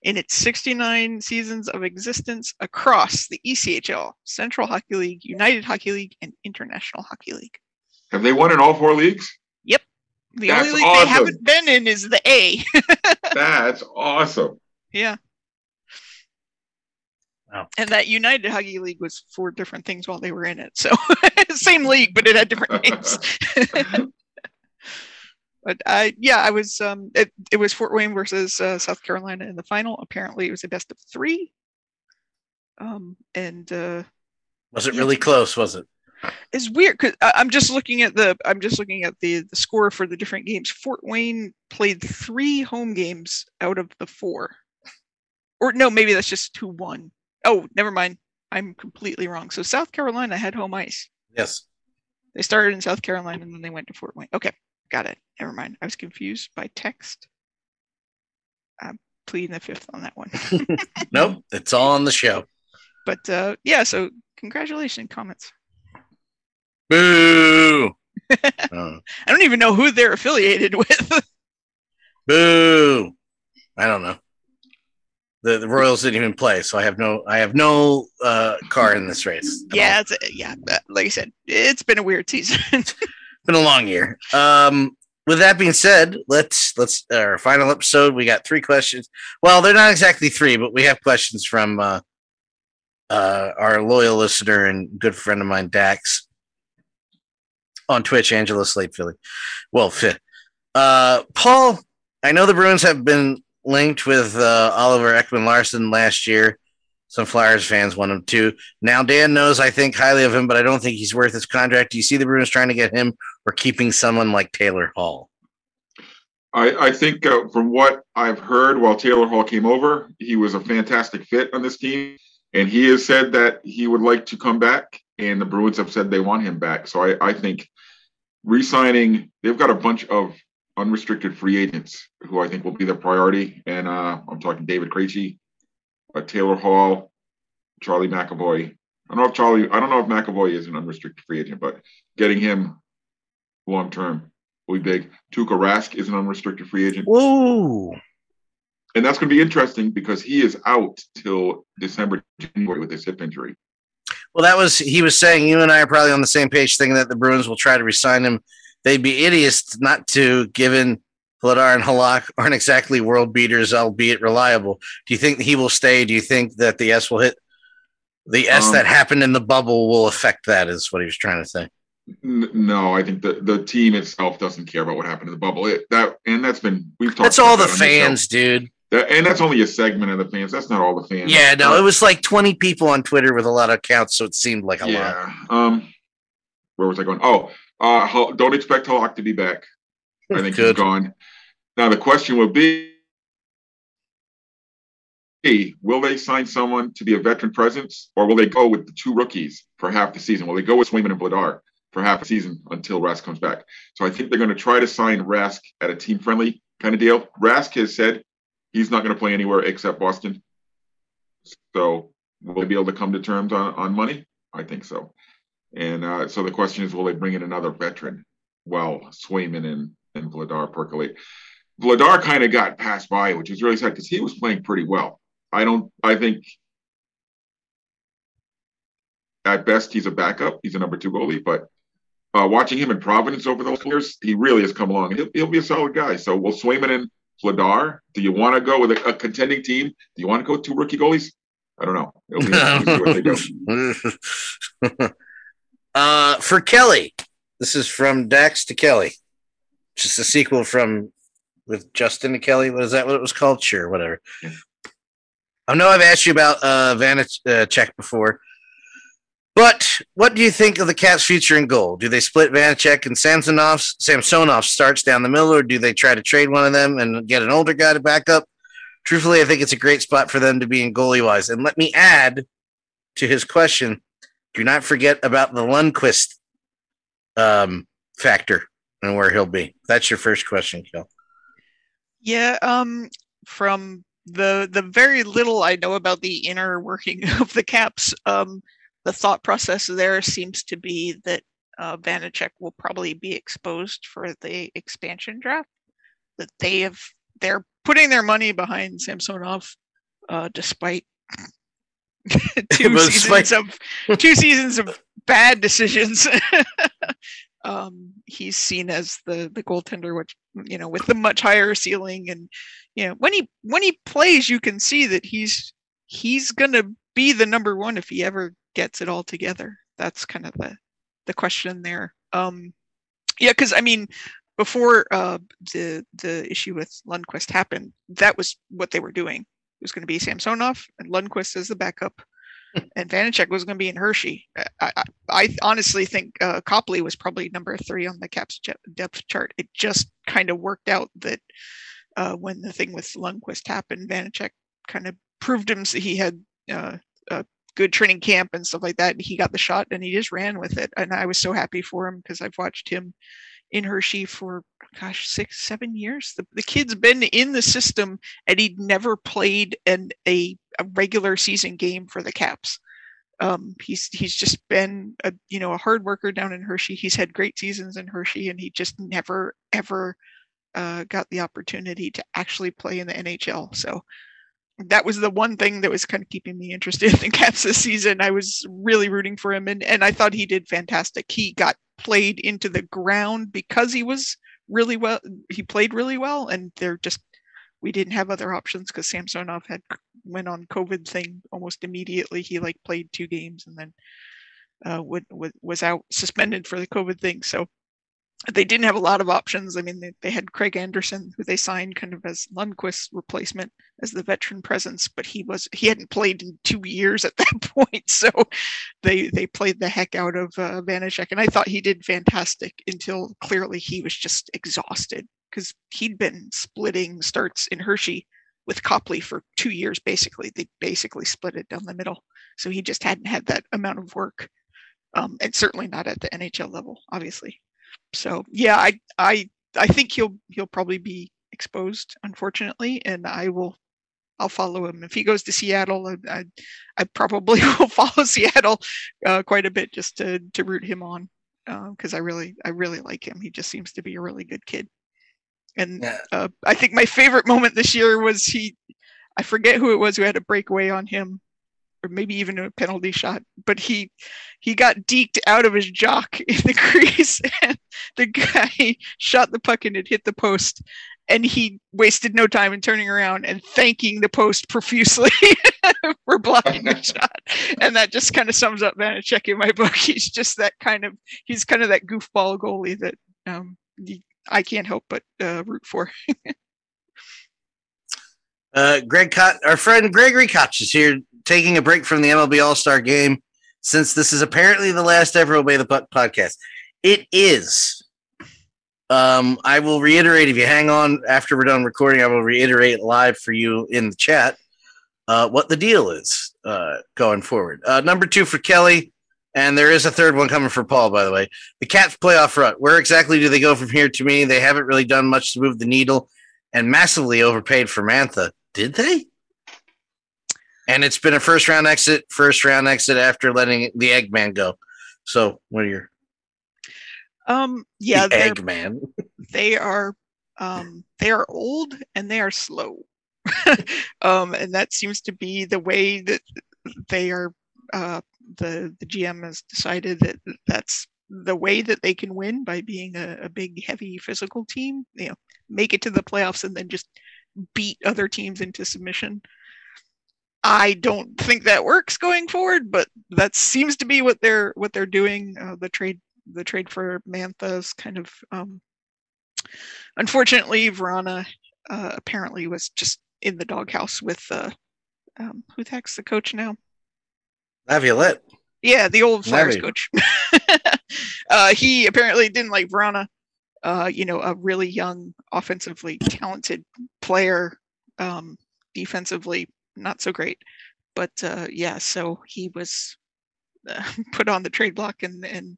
in its 69 seasons of existence across the ECHL, Central Hockey League, United Hockey League, and International Hockey League. Have they won in all four leagues? Yep. The That's only league awesome. they haven't been in is the A. That's awesome. yeah. Wow. And that United Hockey League was four different things while they were in it. So same league, but it had different names. but I, yeah, I was. Um, it, it was Fort Wayne versus uh, South Carolina in the final. Apparently, it was a best of three. Um, and uh, Was it really close? Was it? it's weird because I'm just looking at the I'm just looking at the the score for the different games. Fort Wayne played three home games out of the four, or no, maybe that's just two one. Oh, never mind. I'm completely wrong. So South Carolina had home ice. Yes. They started in South Carolina and then they went to Fort Wayne. Okay, got it. Never mind. I was confused by text. I'm pleading the fifth on that one. Nope. It's all on the show. but uh, yeah, so congratulations, Komets. Boo. Oh. I don't even know who they're affiliated with. Boo. I don't know. The, the Royals didn't even play, so I have no I have no uh, car in this race. all. yeah, it's a, yeah. Like I said, it's been a weird season. Been a long year. Um, with that being said, let's let's our final episode. We got three questions. Well, they're not exactly three, but we have questions from uh, uh, our loyal listener and good friend of mine, Dax, on Twitch, Angela Slate Philly. Well, fit. Uh, Paul, I know the Bruins have been linked with uh, Oliver Ekman Larsson last year. Some Flyers fans want him too. Now Dan knows I think highly of him, but I don't think he's worth his contract. Do you see the Bruins trying to get him or keeping someone like Taylor Hall? I, I think uh, from what I've heard while Taylor Hall came over, he was a fantastic fit on this team. And he has said that he would like to come back. And the Bruins have said they want him back. So I, I think re signing, they've got a bunch of unrestricted free agents who I think will be their priority. And uh, I'm talking David Krejci, uh, Taylor Hall, Charlie McAvoy. I don't know if Charlie, I don't know if McAvoy is an unrestricted free agent, but getting him long term will be big. Tuukka Rask is an unrestricted free agent. Whoa. And that's going to be interesting because he is out till December, January with his hip injury. Well, that was he was saying. You and I are probably on the same page, thinking that the Bruins will try to resign him. They'd be idiots not to, given Vladar and Halak aren't exactly world beaters, albeit reliable. Do you think he will stay? Do you think that the S will hit the S Um, that happened in the bubble will affect that? Is what he was trying to say. N- No, I think the, the team itself doesn't care about what happened in the bubble. It, that and that's been we've talked. That's all the that on this show. fans, dude. That, and that's only a segment of the fans. That's not all the fans. Yeah, no, it was like 20 people on Twitter with a lot of accounts, so it seemed like a lot. yeah. Um, where was I going? Oh, uh, don't expect Halak to be back. I think he's gone. Now the question would be, will they sign someone to be a veteran presence, or will they go with the two rookies for half the season? Will they go with Swayman and Vladar for half a season until Rask comes back? So I think they're going to try to sign Rask at a team friendly kind of deal. Rask has said he's not going to play anywhere except Boston. So will they be able to come to terms on, on money? I think so. And uh, so the question is, will they bring in another veteran while Swayman and, and Vladar percolate? Vladar kind of got passed by, which is really sad because he was playing pretty well. I don't, I think at best he's a backup. He's a number two goalie, but uh, watching him in Providence over those years, he really has come along. He'll, he'll be a solid guy. So will Swayman and Vladar, do you want to go with a, a contending team? Do you want to go two rookie goalies? I don't know. Be uh, for Kelly, this is from Dax to Kelly. Just a sequel from with Justin and Kelly. What is that? What it was called? Sure, whatever. Yeah. I know I've asked you about uh, Vanich uh, check before, but what do you think of the Caps' future in goal? Do they split Vanecek and Samsonov? Samsonov starts down the middle, or do they try to trade one of them and get an older guy to back up? Truthfully, I think it's a great spot for them to be in goalie wise. And let me add to his question: Do not forget about the Lundqvist um, factor and where he'll be. That's your first question, Kel. Yeah, um, from the the very little I know about the inner working of the Caps, um, the thought process there seems to be that uh, Vanecek will probably be exposed for the expansion draft. That they have they're putting their money behind Samsonov, uh, despite two seasons of two seasons of bad decisions. Um, he's seen as the the goaltender, which you know, with the much higher ceiling, and you know, when he when he plays, you can see that he's he's gonna be the number one if he ever gets it all together. That's kind of the the question there. Um, yeah, because I mean, before uh, the the issue with Lundqvist happened, that was what they were doing. It was going to be Samsonov and Lundqvist as the backup, and Vanecek was going to be in Hershey. I, I, I honestly think uh, Copley was probably number three on the Caps depth chart. It just kind of worked out that uh, when the thing with Lundqvist happened, Vanecek kind of proved him he had uh, a good training camp and stuff like that. He got the shot and he just ran with it. And I was so happy for him because I've watched him in Hershey for gosh six seven years. The, the kid's been in the system and he'd never played an a, a regular season game for the Caps. Um, he's he's just been a you know a hard worker down in Hershey. He's had great seasons in Hershey, and he just never ever uh, got the opportunity to actually play in the NHL. So that was the one thing that was kind of keeping me interested in the Caps this season. I was really rooting for him, and and I thought he did fantastic. He got played into the ground because he was really well. He played really well, and they're just we didn't have other options because Samsonov had went on COVID thing almost immediately. He like played two games and then uh, would, would, was out suspended for the COVID thing. So they didn't have a lot of options. I mean, they, they had Craig Anderson, who they signed kind of as Lundqvist's replacement as the veteran presence, but he was he hadn't played in two years at that point. So they they played the heck out of uh, Vanecek, and I thought he did fantastic until clearly he was just exhausted. because he'd been splitting starts in Hershey with Copley for two years, basically. They basically split it down the middle. So he just hadn't had that amount of work. Um, and certainly not at the NHL level, obviously. So yeah, I I I think he'll he'll probably be exposed, unfortunately, and I will I'll follow him if he goes to Seattle. I I, I probably will follow Seattle uh, quite a bit just to to root him on because I really I really like him. He just seems to be a really good kid. And Yeah. uh, I think my favorite moment this year was he I forget who it was who had a breakaway on him or maybe even a penalty shot, but he he got deked out of his jock in the crease and the guy shot the puck and it hit the post and he wasted no time in turning around and thanking the post profusely for blocking the shot. And that just kind of sums up Vanecek in my book. He's just that kind of he's kind of that goofball goalie that um I can't help but uh, root for. Uh, Greg Koch, our friend Gregory Koch is here taking a break from the MLB All Star game since this is apparently the last ever Obey the Puck podcast. It is. Um, I will reiterate if you hang on after we're done recording, I will reiterate live for you in the chat uh, what the deal is uh, going forward. Uh, number two for Kelly, and there is a third one coming for Paul, by the way. The Caps playoff rut. Where exactly do they go from here? To me, they haven't really done much to move the needle and massively overpaid for Mantha. Did they? And it's been a first round exit, first round exit after letting the Eggman go. So, what are your Um, yeah, the Eggman? they are um, they are old and they are slow um, and that seems to be the way that they are uh, the the gm has decided that that's the way that they can win by being a, a big heavy physical team you know make it to the playoffs and then just beat other teams into submission i don't think that works going forward but that seems to be what they're what they're doing uh, the trade the trade for mantha is kind of um, unfortunately, Vrana uh, apparently was just in the doghouse with uh, um, who the heck's the coach now? Laviolette. Yeah, the old Flyers Levy. coach. uh, he apparently didn't like Vrana. Uh, you know, a really young, offensively talented player. Um, defensively, not so great. But uh, yeah, so he was uh, put on the trade block, and and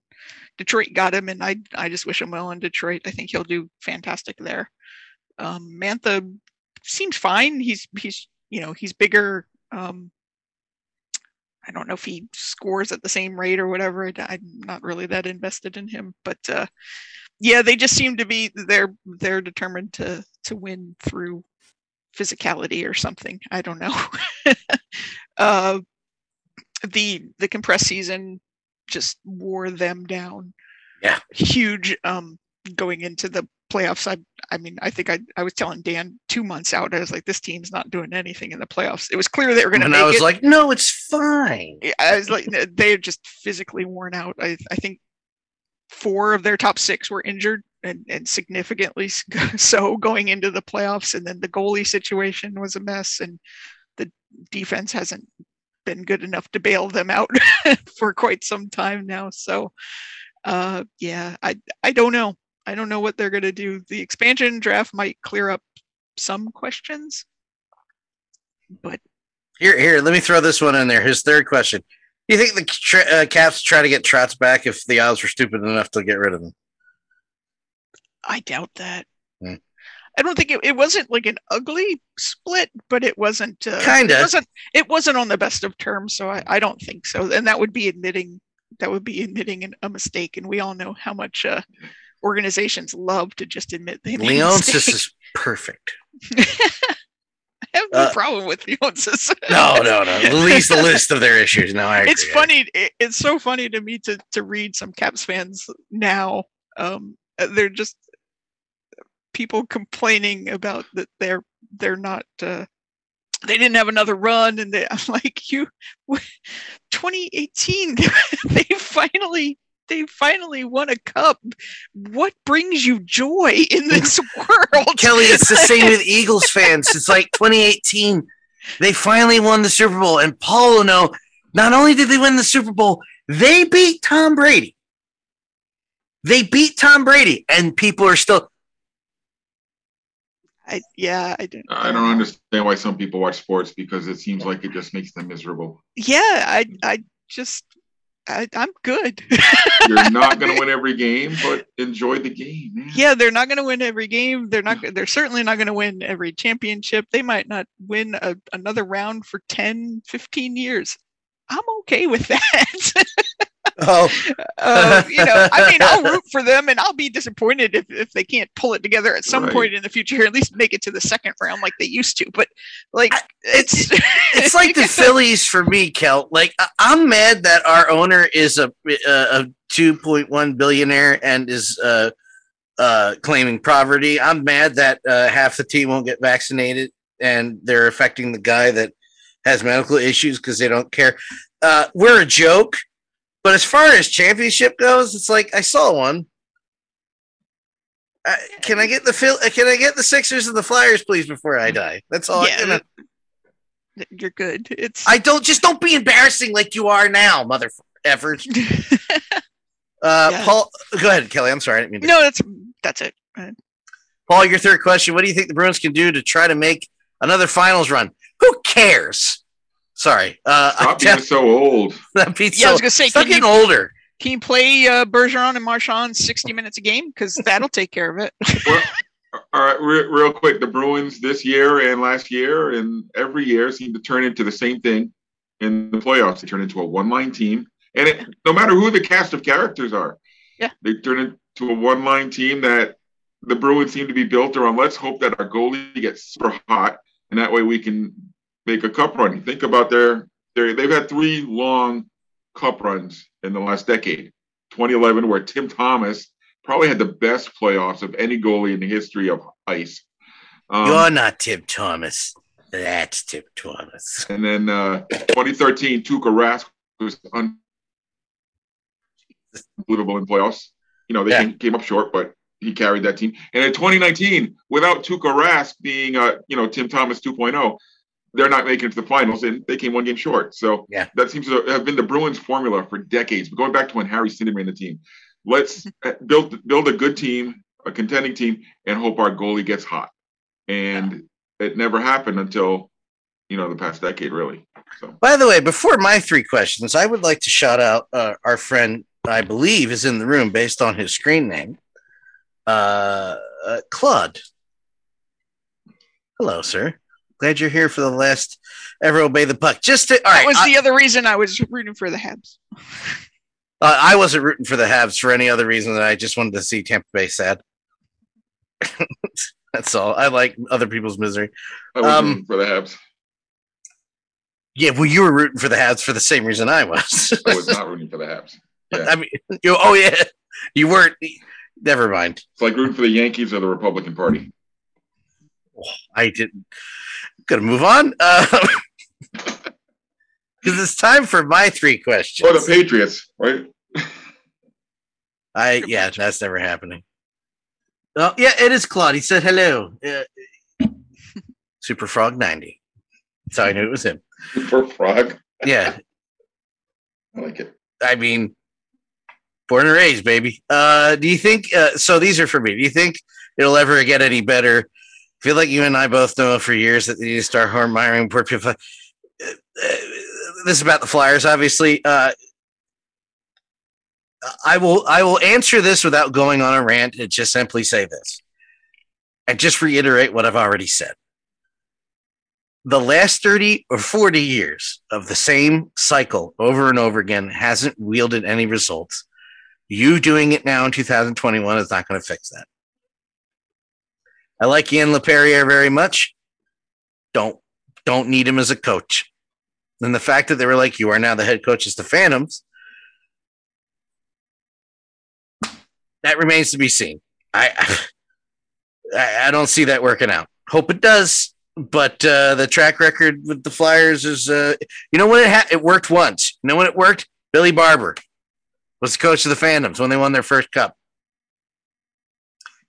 Detroit got him, and I I just wish him well in Detroit. I think he'll do fantastic there. Um, Mantha seems fine. He's he's you know he's bigger. Um, I don't know if he scores at the same rate or whatever. I'm not really that invested in him, but uh, yeah, they just seem to be they're they're determined to to win through physicality or something. I don't know. uh, the the compressed season just wore them down. Yeah. huge. Um, going into the playoffs, I I mean, I think I I was telling Dan two months out. I was like, this team's not doing anything in the playoffs. It was clear they were going to And make I was it. like, no, it's fine. I was like, they're just physically worn out. I, I think four of their top six were injured and, and significantly so going into the playoffs. And then the goalie situation was a mess, and the defense hasn't been good enough to bail them out for quite some time now. So, uh, yeah, I I don't know. I don't know what they're going to do. The expansion draft might clear up some questions, but Here, here, let me throw this one in there. His third question. Do you think the uh, Caps try to get Trotz back if the Isles were stupid enough to get rid of him? I doubt that. Hmm. I don't think it, it wasn't like an ugly split, but it wasn't uh. It wasn't it wasn't on the best of terms, so I, I don't think so. And that would be admitting that would be admitting an, a mistake, and we all know how much uh, organizations love to just admit they made Leonsis is perfect. I have no uh, problem with Leonsis. No, no, no. At least the list of their issues. No, I agree. it's funny. It, it's so funny to me to to read some Caps fans now. Um, they're just people complaining about that they're they're not. Uh, they didn't have another run, and they, I'm like, you, 2018, they finally they finally won a cup. What brings you joy in this world, Kelly, it's the same with Eagles fans. It's like 2018. They finally won the Super Bowl. And Paul know not only did they win the Super Bowl, they beat Tom Brady. They beat Tom Brady. And people are still, I yeah, I don't. I don't understand why some people watch sports because it seems like it just makes them miserable. Yeah, I I just I, I'm good. You're not going to win every game, but enjoy the game. Man. yeah, they're not going to win every game. They're not. They're certainly not going to win every championship. They might not win a, another round for 10, 15 years. I'm okay with that. Oh, uh, you know, I mean, I'll root for them, and I'll be disappointed if, if they can't pull it together at some Right. point in the future. At least make it to the second round like they used to. But like, it's it's like the Phillies for me, Kel. Like I- I'm mad that our owner is a a, a 2.1 billionaire and is uh, uh, claiming poverty. I'm mad that uh, half the team won't get vaccinated and they're affecting the guy that has medical issues because they don't care. Uh, we're a joke, but as far as championship goes, it's like I saw one. Uh, can I get the Phil? uh, Can I get the Sixers and the Flyers, please, before I die? That's all. Yeah, I, you're good. It's I don't just don't be embarrassing like you are now, mother effers. Uh, Yeah. Paul, go ahead, Kelly. I'm sorry, I didn't mean to. no, that's that's it. Paul, your third question: What do you think the Bruins can do to try to make another finals run? Who cares? Sorry, uh, Stop being so old. that beats Yeah, I so, was gonna say, stop can you- getting older. Can you play uh, Bergeron and Marchand 60 minutes a game? Because that'll take care of it. Well, all right, re- real quick. The Bruins this year and last year and every year seem to turn into the same thing in the playoffs. They turn into a one-line team, and it, no matter who the cast of characters are, Yeah. they turn into a one-line team that the Bruins seem to be built around. Let's hope that our goalie gets super hot, and that way we can make a cup run. Think about their, their they've had three long cup runs in the last decade. 2011, where Tim Thomas probably had the best playoffs of any goalie in the history of ice. Um, You're not Tim Thomas. That's Tim Thomas. and then uh, 2013, Tuukka Rask was unbelievable in playoffs. You know, they Yeah. came, came up short, but he carried that team. And in 2019, without Tuukka Rask being, uh, you know, Tim Thomas 2.0, they're not making it to the finals, and they came one game short. So Yeah. that seems to have been the Bruins' formula for decades. But going back to when Harry Sinden ran the team, let's uh, build build a good team, a contending team, and hope our goalie gets hot. And it never happened until, you know, the past decade, really. So. By the way, before my three questions, I would like to shout out uh, our friend. I believe is in the room based on his screen name, uh, uh, Claude. Hello, sir. Glad you're here for the last ever obey the puck. Just to, all That right. was I- the other reason I was rooting for the Habs. Uh, I wasn't rooting for the Habs for any other reason than I just wanted to see Tampa Bay sad. That's all. I like other people's misery. I was Um, rooting for the Habs. Yeah, well, you were rooting for the Habs for the same reason I was. I was not rooting for the Habs. Yeah. I mean, you. Oh yeah, you weren't. Never mind. It's like rooting for the Yankees or the Republican Party. I didn't. Gonna move on. Uh, Because it's time for my three questions. Or the Patriots, right? I yeah, that's never happening. Oh yeah, it is Claude. He said hello. Uh, Super Frog ninety. So I knew it was him. For Frog. Yeah, I like it. I mean, born and raised, baby. Uh, do you think? Uh, so these are for me. Do you think it'll ever get any better? I feel like you and I both know for years that to start hiring poor people. Uh, uh, this is about the Flyers, obviously. Uh, I will. I will answer this without going on a rant and just simply say this, and just reiterate what I've already said. The last thirty or forty years of the same cycle over and over again hasn't wielded any results. You doing it now in 2021 is not going to fix that. I like Ian Laperriere very much. Don't don't need him as a coach. And the fact that they were like, you are now the head coaches the Phantoms, that remains to be seen. I I, I don't see that working out. Hope it does, but uh, the track record with the Flyers is, uh, you know, when it ha- it worked once. You know when it worked? Billy Barber was the coach of the Phantoms when they won their first cup.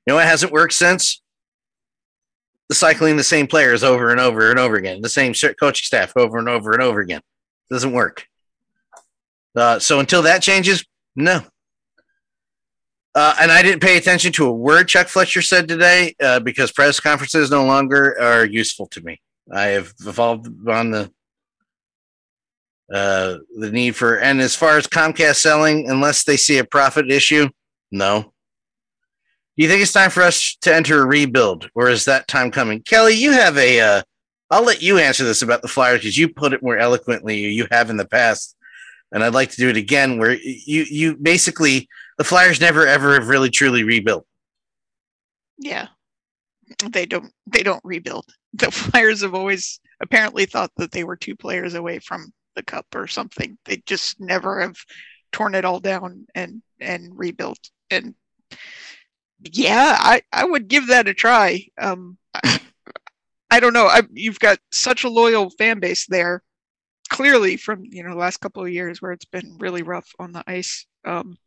You know what hasn't worked since? Cycling the same players over and over and over again, the same coaching staff over and over and over again. Doesn't work. Uh, so until that changes, no. Uh, and I didn't pay attention to a word Chuck Fletcher said today uh, because press conferences no longer are useful to me. I have evolved on the uh, the need for, and as far as Comcast selling, unless they see a profit issue, no. Do you think it's time for us to enter a rebuild, or is that time coming? Kelly, you have a. Uh, I'll let you answer this about the Flyers because you put it more eloquently you have in the past, and I'd like to do it again. Where you you basically the Flyers never ever have really truly rebuilt. Yeah. They don't they don't rebuild. The Flyers have always apparently thought that they were two players away from the cup or something. They just never have torn it all down and and rebuilt. And yeah, I I would give that a try. Um I, I don't know. I, you've got such a loyal fan base there. Clearly from, you know, the last couple of years where it's been really rough on the ice. Um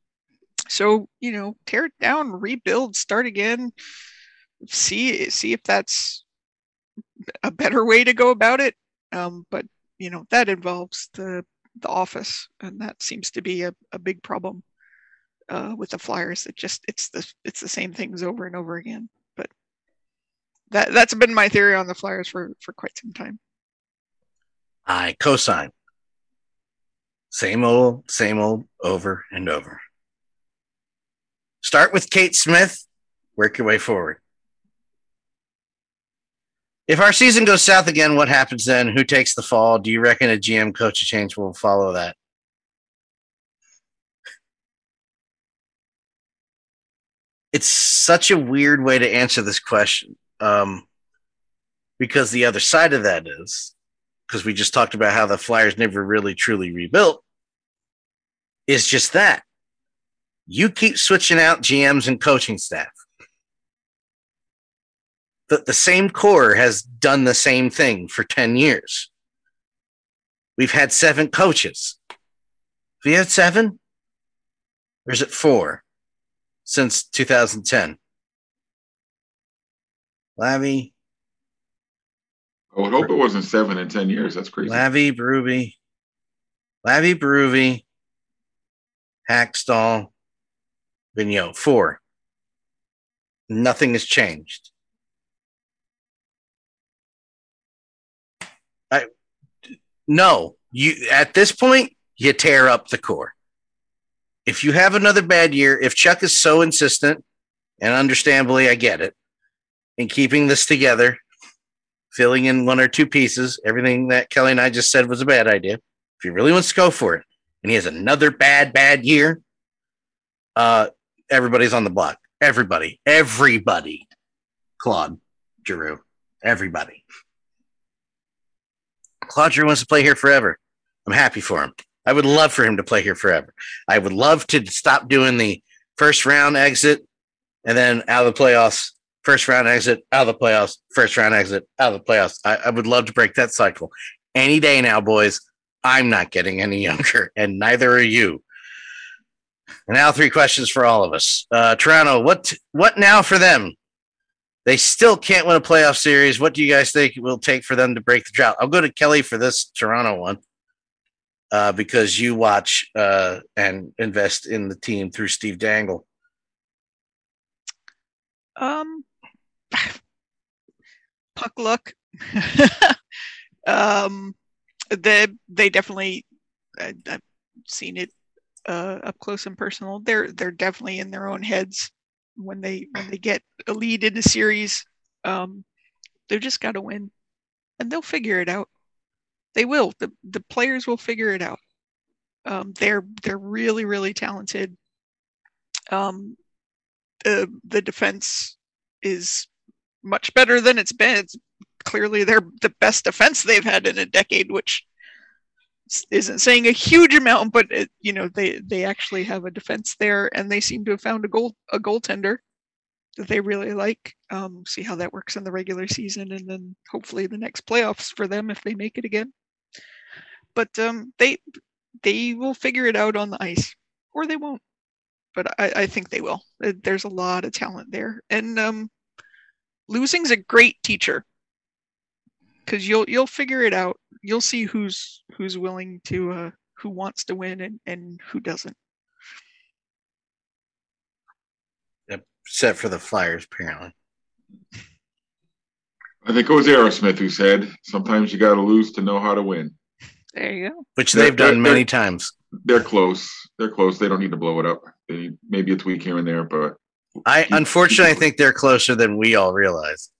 so you know tear it down rebuild start again see see if that's a better way to go about it um, but you know that involves the the office and that seems to be a, a big problem uh, with the flyers it just it's the it's the same things over and over again but that that's been my theory on the flyers for for quite some time I cosign. Same old, same old, over and over. Start with Kate Smith, work your way forward. If our season goes south again, what happens then? Who takes the fall? Do you reckon a GM coach change will follow that? It's such a weird way to answer this question. Um, because the other side of that is, because we just talked about how the Flyers never really truly rebuilt, is just that. You keep switching out GMs and coaching staff. The, the same core has done the same thing for 10 years. We've had seven coaches. We had seven? Or is it four since 2010? Lavi, I would hope it wasn't seven in ten years. That's crazy. Lavi, Berube, Lavi, Berube, Hakstol, Vigneault. Four. Nothing has changed. I no. You at this point you tear up the core. If you have another bad year, if Chuck is so insistent, and understandably I get it, in keeping this together, filling in one or two pieces, everything that Kelly and I just said was a bad idea. If he really wants to go for it, and he has another bad, bad year, uh, everybody's on the block. Everybody, everybody. Claude, Giroux, everybody. Claude Giroux wants to play here forever. I'm happy for him. I would love for him to play here forever. I would love to stop doing the first round exit and then out of the playoffs, first round exit, out of the playoffs, first round exit, out of the playoffs. I, I would love to break that cycle any day now, boys. I'm not getting any younger, and neither are you. And now three questions for all of us. Uh, Toronto, what what now for them? They still can't win a playoff series. What do you guys think it will take for them to break the drought? I'll go to Kelly for this Toronto one uh, because you watch uh, and invest in the team through Steve Dangle. Um, puck luck. um, they they definitely. I, I've seen it uh, up close and personal. They're they're definitely in their own heads when they when they get a lead in a series. Um, they've just got to win, and they'll figure it out. They will. the The players will figure it out. Um, they're they're really really talented. Um, the the defense is much better than it's been. It's clearly they're the best defense they've had in a decade, which isn't saying a huge amount, but it, you know they they actually have a defense there, and they seem to have found a goal a goaltender that they really like. Um, see how that works in the regular season, and then hopefully the next playoffs for them if they make it again. But um, they they will figure it out on the ice, or they won't. But I, I think they will. Uh, There's a lot of talent there, and um, losing's a great teacher because you'll you'll figure it out. You'll see who's who's willing to uh, who wants to win and, and who doesn't. except for the Flyers, apparently. I think it was Aerosmith who said, "Sometimes you got to lose to know how to win." There you go. Which They're- they've done they're- many times. They're close. They're close. They don't need to blow it up. They need maybe a tweak here and there, but I unfortunately think they're closer than we all realize.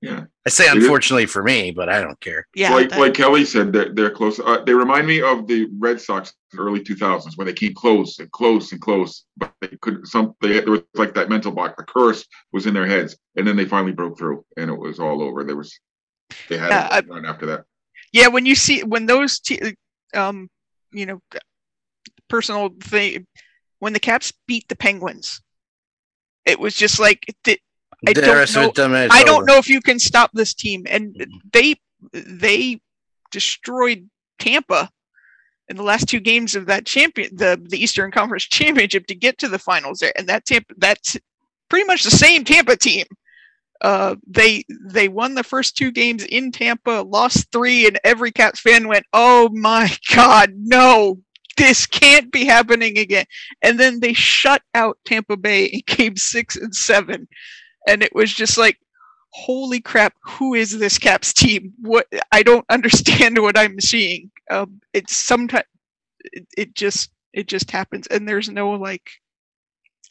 yeah. I say unfortunately for me, but I don't care. Yeah. like like Kelly said, they're, they're close. Uh, they remind me of the Red Sox in the early 2000s when they came close and close and close, but they could some they there was like that mental block. The curse was in their heads, and then they finally broke through, and it was all over. There was they had Yeah, a run after that. Yeah when you see when those te- um you know personal thing when the caps beat the penguins it was just like th- I don't know- with them, it's i don't know if you can stop this team and they they destroyed tampa in the last two games of that champion the the eastern conference championship to get to the finals there and that tampa that's pretty much the same tampa team uh, they they won the first two games in Tampa, lost three, and every Caps fan went, "Oh my God, no! This can't be happening again." And then they shut out Tampa Bay in Game Six and Seven, and it was just like, "Holy crap! Who is this Caps team? What? I don't understand what I'm seeing." Um, it's sometimes it, it just it just happens, and there's no like,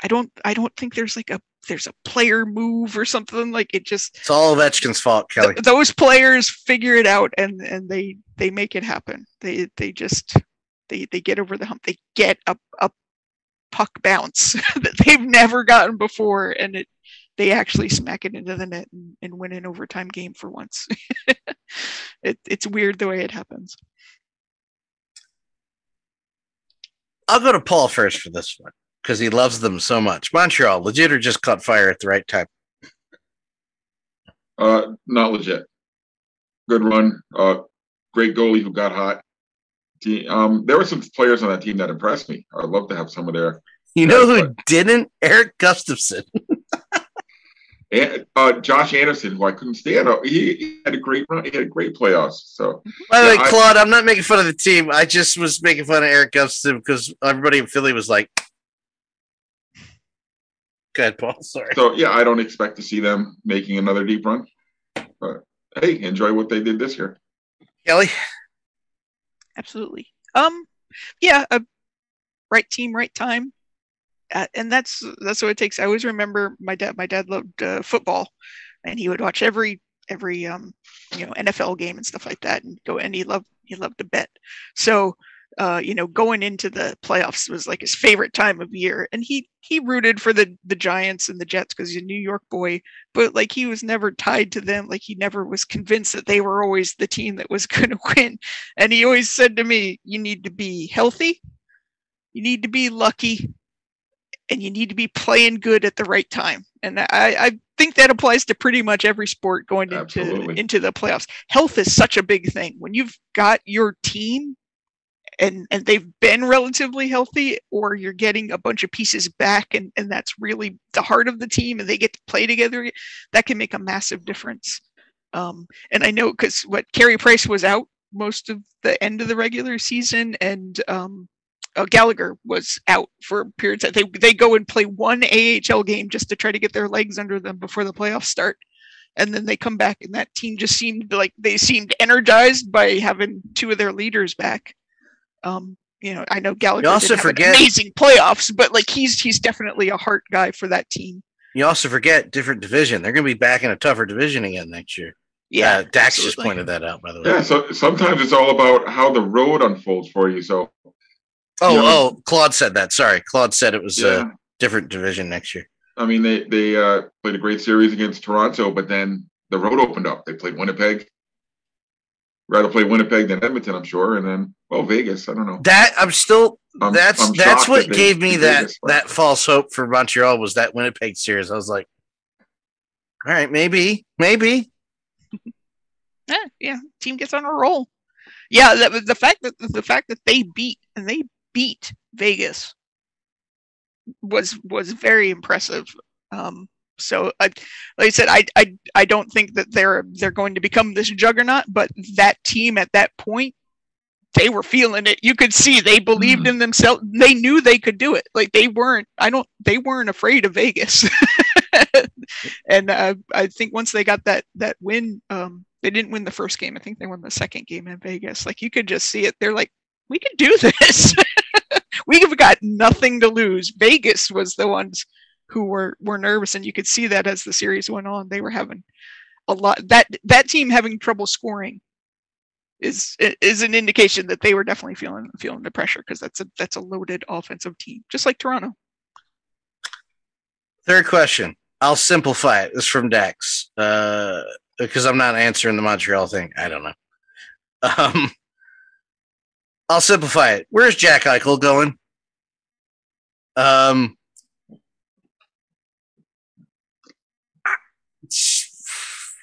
I don't I don't think there's like a there's a player move or something like it just It's all Ovechkin's fault, Kelly. th- those players figure it out and and they they make it happen. They they just they they get over the hump. They get a, a puck bounce that they've never gotten before and it they actually smack it into the net and, and win an overtime game for once. It, it's weird the way it happens. I'll go to Paul first for this one because he loves them so much. Montreal, legit or just caught fire at the right time? Uh, not legit. Good run. Uh, great goalie who got hot. Um, there were some players on that team that impressed me. I'd love to have some of their. You know who didn't? Erik Gustafsson. And, uh, Josh Anderson, who I couldn't stand. uh, He, he had a great run. He had a great playoffs. So By the way, Yeah, I- Claude, I'm not making fun of the team. I just was making fun of Erik Gustafsson because everybody in Philly was like, "Go ahead, Paul." Sorry. So yeah, I don't expect to see them making another deep run. But hey, enjoy what they did this year. Kelly, absolutely um yeah a right team right time uh, and that's that's what it takes i always remember my dad my dad loved uh, football and he would watch every every um you know nfl game and stuff like that and go and he loved he loved to bet so uh you know going into the playoffs was like his favorite time of year and he he rooted for the the giants and the jets because he's a new york boy but like he was never tied to them like he never was convinced that they were always the team that was going to win and he always said to me, you need to be healthy, you need to be lucky, and you need to be playing good at the right time. And I, I think that applies to pretty much every sport going into Absolutely. into the playoffs. Health is such a big thing. When you've got your team and and they've been relatively healthy, or you're getting a bunch of pieces back and, and that's really the heart of the team and they get to play together, that can make a massive difference. Um, and I know because what Carey Price was out most of the end of the regular season, and um, uh, Gallagher was out for periods. That they they go and play one AHL game just to try to get their legs under them before the playoffs start, and then they come back, and that team just seemed like they seemed energized by having two of their leaders back. Um, you know, I know Gallagher also didn't have an forget- amazing playoffs, but like he's he's definitely a heart guy for that team. you also forget different division. They're going to be back in a tougher division again next year. Yeah, uh, Dax just pointed that out, by the way. Yeah. So sometimes it's all about how the road unfolds for you. So Oh, Yeah. oh, Claude said that. Sorry, Claude said it was yeah. a different division next year. I mean, they they uh, played a great series against Toronto, but then the road opened up. They played Winnipeg. Rather play Winnipeg than Edmonton, I'm sure, and then well, Vegas. I don't know. That I'm still. I'm- that's I'm that's what that gave me that Vegas, that false hope for Montreal was that Winnipeg series. I was like, all right, maybe, maybe. yeah, yeah, team gets on a roll. Yeah, that was the fact that the fact that they beat and they beat Vegas was was very impressive. Um, so, I, like I said, I, I I don't think that they're they're going to become this juggernaut, but that team at that point, they were feeling it. You could see they believed in themselves. They knew they could do it. Like they weren't. I don't. They weren't afraid of Vegas. and uh, I think once they got that that win, um, they didn't win the first game. I think they won the second game in Vegas. Like you could just see it. They're like, we can do this. we have got nothing to lose. Vegas was the ones who were were nervous, and you could see that as the series went on. They were having a lot that that team having trouble scoring is is an indication that they were definitely feeling feeling the pressure because that's a that's a loaded offensive team, just like Toronto. Third question. I'll simplify it. This is from Dax. Uh, because I'm not answering the Montreal thing. I don't know. Um, I'll simplify it. Where's Jack Eichel going? Um,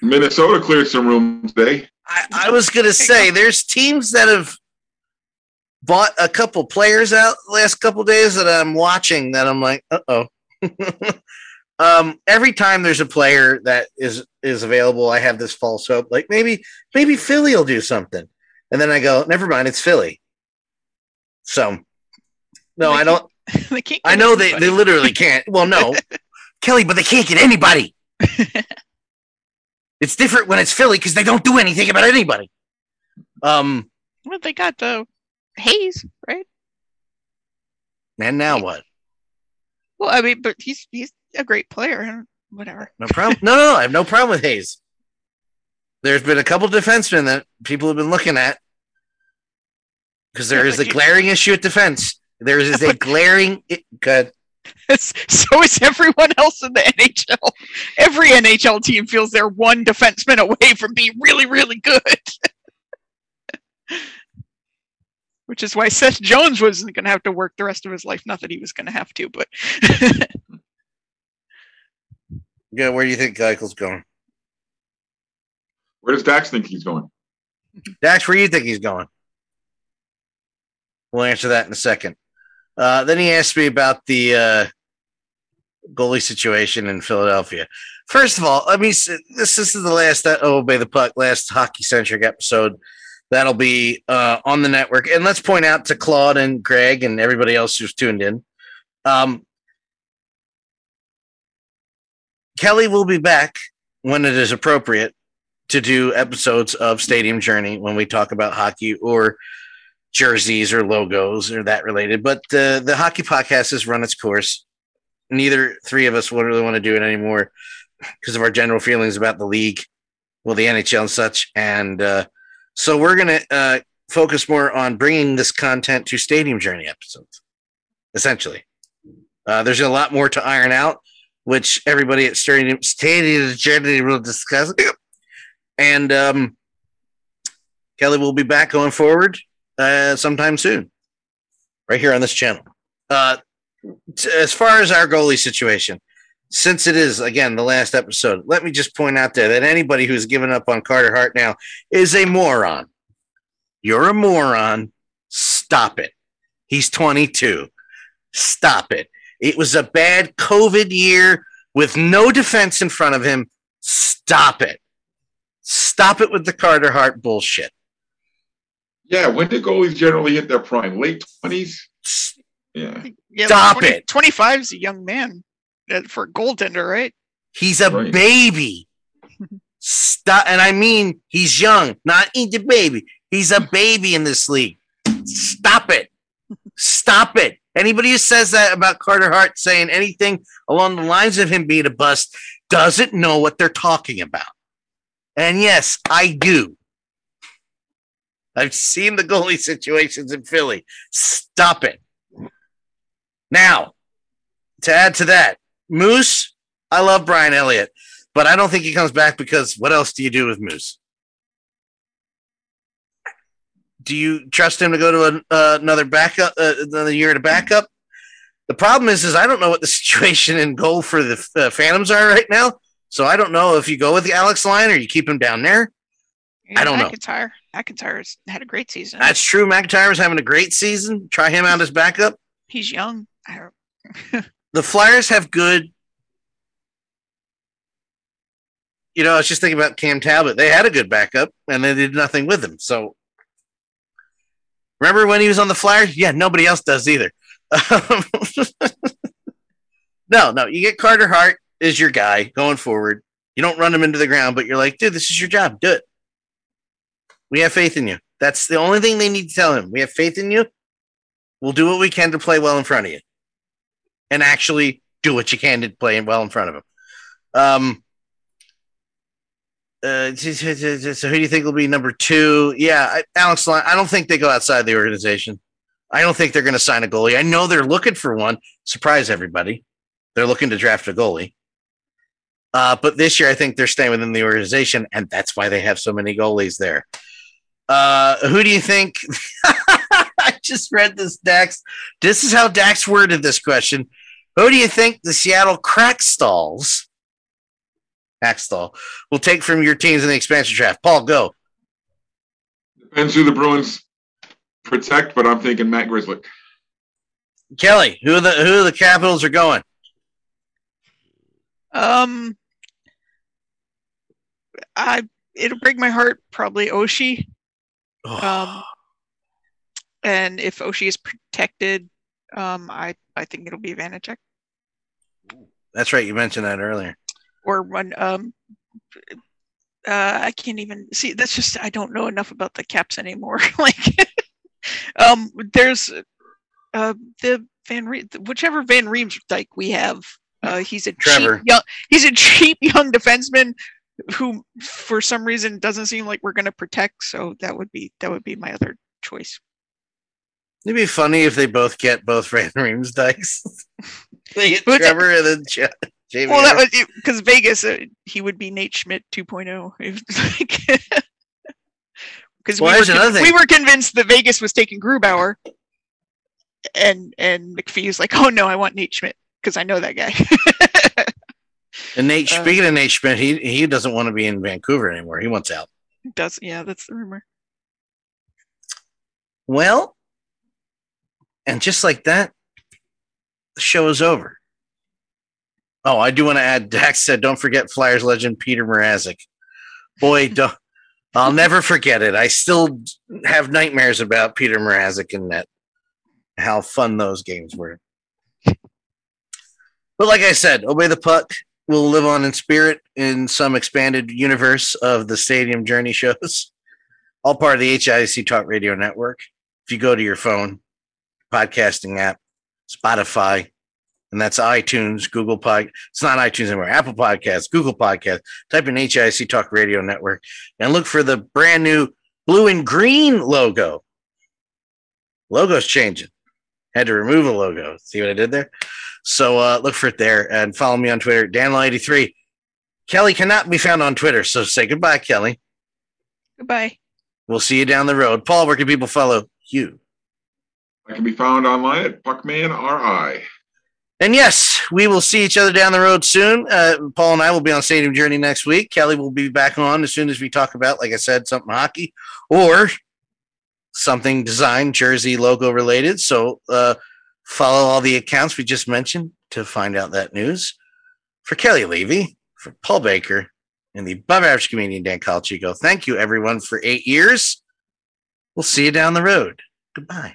Minnesota cleared some room today. I, I was gonna say there's teams that have bought a couple players out the last couple days that I'm watching that I'm like, uh oh. um, every time there's a player that is is available, I have this false hope, like maybe maybe Philly will do something, and then I go, never mind, it's Philly. So, no, I don't. they can't I get know they, they literally can't. Well, no, Kelly, but they can't get anybody. It's different when it's Philly because they don't do anything about anybody. Um, Well, they got the Hayes, right? and now what? Well, I mean, but he's he's a great player and whatever. No problem. no, no, no. I have no problem with Hayes. There's been a couple defensemen that people have been looking at because there Yeah, is a you- glaring issue at defense. There is a glaring. i- Good. so is everyone else in the NHL. Every NHL team feels they're one defenseman away from being really, really good. Which is why Seth Jones wasn't going to have to work the rest of his life. Not that he was going to have to, but Yeah, where do you think Eichel's going? Where does Dax think he's going? Dax, where do you think he's going? We'll answer that in a second. Uh, then he asked me about the uh, goalie situation in Philadelphia. First of all, I mean, this, this is the last uh, oh, obey the puck, last hockey centric episode. That'll be uh, on the network. And let's point out to Claude and Greg and everybody else who's tuned in. Um, Kelly will be back when it is appropriate to do episodes of Stadium Journey when we talk about hockey or jerseys or logos or that related. But uh, the hockey podcast has run its course. Neither three of us would really want to do it anymore because of our general feelings about the league, well, the NHL and such. And uh, so we're going to uh, focus more on bringing this content to Stadium Journey episodes, essentially. Uh, there's a lot more to iron out, which everybody at Stadium, Stadium Journey will discuss. And um, Kelly will be back going forward uh, sometime soon, right here on this channel. Uh, t- as far as our goalie situation, since it is again the last episode, let me just point out there that anybody who's given up on Carter Hart now is a moron. You're a moron. Stop it. He's 22. Stop it. It was a bad COVID year with no defense in front of him. Stop it. Stop it with the Carter Hart bullshit. Yeah, when did goalies generally hit their prime? Late twenties. Yeah, yeah, Stop it. 25 is a young man uh, for a goaltender, right? He's a Right. baby. Stop, and I mean he's young, not he's a baby. He's a baby in this league. Stop it. Stop it. Anybody who says that about Carter Hart saying anything along the lines of him being a bust doesn't know what they're talking about. And yes, I do. I've seen the goalie situations in Philly. Stop it. Now, to add to that, Moose, I love Brian Elliott, but I don't think he comes back because what else do you do with Moose? Do you trust him to go to an, uh, another backup, uh, another year to backup? The problem is, is I don't know what the situation in goal for the uh, Phantoms are right now. So I don't know if you go with the Alex Lyon or you keep him down there. I don't know. McIntyre. McIntyre's had a great season. That's true. McIntyre McIntyre's having a great season. Try him out as backup. He's young. I don't, the Flyers have good. You know, I was just thinking about Cam Talbot. They had a good backup, and they did nothing with him. So, remember when he was on the Flyers? Yeah, nobody else does either. no, no, you get Carter Hart. is your guy going forward. You don't run him into the ground, but you're like, dude, this is your job. Do it. We have faith in you. That's the only thing they need to tell him. We have faith in you. We'll do what we can to play well in front of you, and actually do what you can to play well in front of him. Um. Uh, so who do you think will be number two? Yeah, Alex. Lyon- I don't think they go outside the organization. I don't think they're going to sign a goalie. I know they're looking for one. Surprise everybody. They're looking to draft a goalie. Uh, but this year, I think they're staying within the organization, and that's why they have so many goalies there. Uh, who do you think? I just read this, Dax. This is how Dax worded this question. Who do you think the Seattle Crack Crackstalls, Crackstall, will take from your teams in the expansion draft? Paul, go. Depends who the Bruins protect, but I'm thinking Matt Grzelcyk. Kelly, who are the who are the Capitals are going? Um, I it'll break my heart. Probably Oshie. Um, and if Oshie is protected, um, I I think it'll be Vanecek That's right. You mentioned that earlier. or one. Um, uh, I can't even see. That's just I don't know enough about the Caps anymore. like, um, there's uh the Van Re- whichever Van Reems like we have. Uh, he's a Trevor. cheap young. He's a cheap young defenseman who, for some reason, doesn't seem like we're going to protect. So that would be that would be my other choice. It'd be funny if they both get both Van Riemsdyks. they get Trevor and then J- Jamie. Well, that was because Vegas, uh, he would be Nate Schmidt 2.0. It was like- Because Well, we, were con- we were convinced that Vegas was taking Grubauer, and and McPhee was like, "Oh no, I want Nate Schmidt because I know that guy." and Nate. uh, speaking of Nate Schmidt, he he doesn't want to be in Vancouver anymore. He wants out. Does yeah, that's the rumor. Well, and just like that, the show is over. Oh, I do want to add. Dax said, "Don't forget Flyers legend Petr Mrazek." Boy, don't, I'll never forget it. I still have nightmares about Petr Mrazek and that. How fun those games were. But like I said, obey the puck will live on in spirit in some expanded universe of the Stadium Journey shows, all part of the HIC Talk Radio Network if you go to your phone, podcasting app, Spotify, and that's iTunes, Google Pod. It's not iTunes anymore. Apple Podcasts, Google Podcasts. Type in HIC Talk Radio Network and look for the brand new blue and green logo. Logo's changing. Had to remove a logo. See what I did there? So uh, look for it there and follow me on Twitter, Danlaw83. Kelly cannot be found on Twitter, so say goodbye, Kelly. Goodbye. We'll see you down the road. Paul, where can people follow you? I can be found online at Puckman RI. And yes, we will see each other down the road soon. Uh, Paul and I will be on Stadium Journey next week. Kelly will be back on as soon as we talk about, like I said, something hockey or something design, jersey, logo related. So uh, follow all the accounts we just mentioned to find out that news. For Kelly Levy, for Paul Baker, and the above average comedian Dan Calchico, thank you everyone for eight years. We'll see you down the road. Goodbye.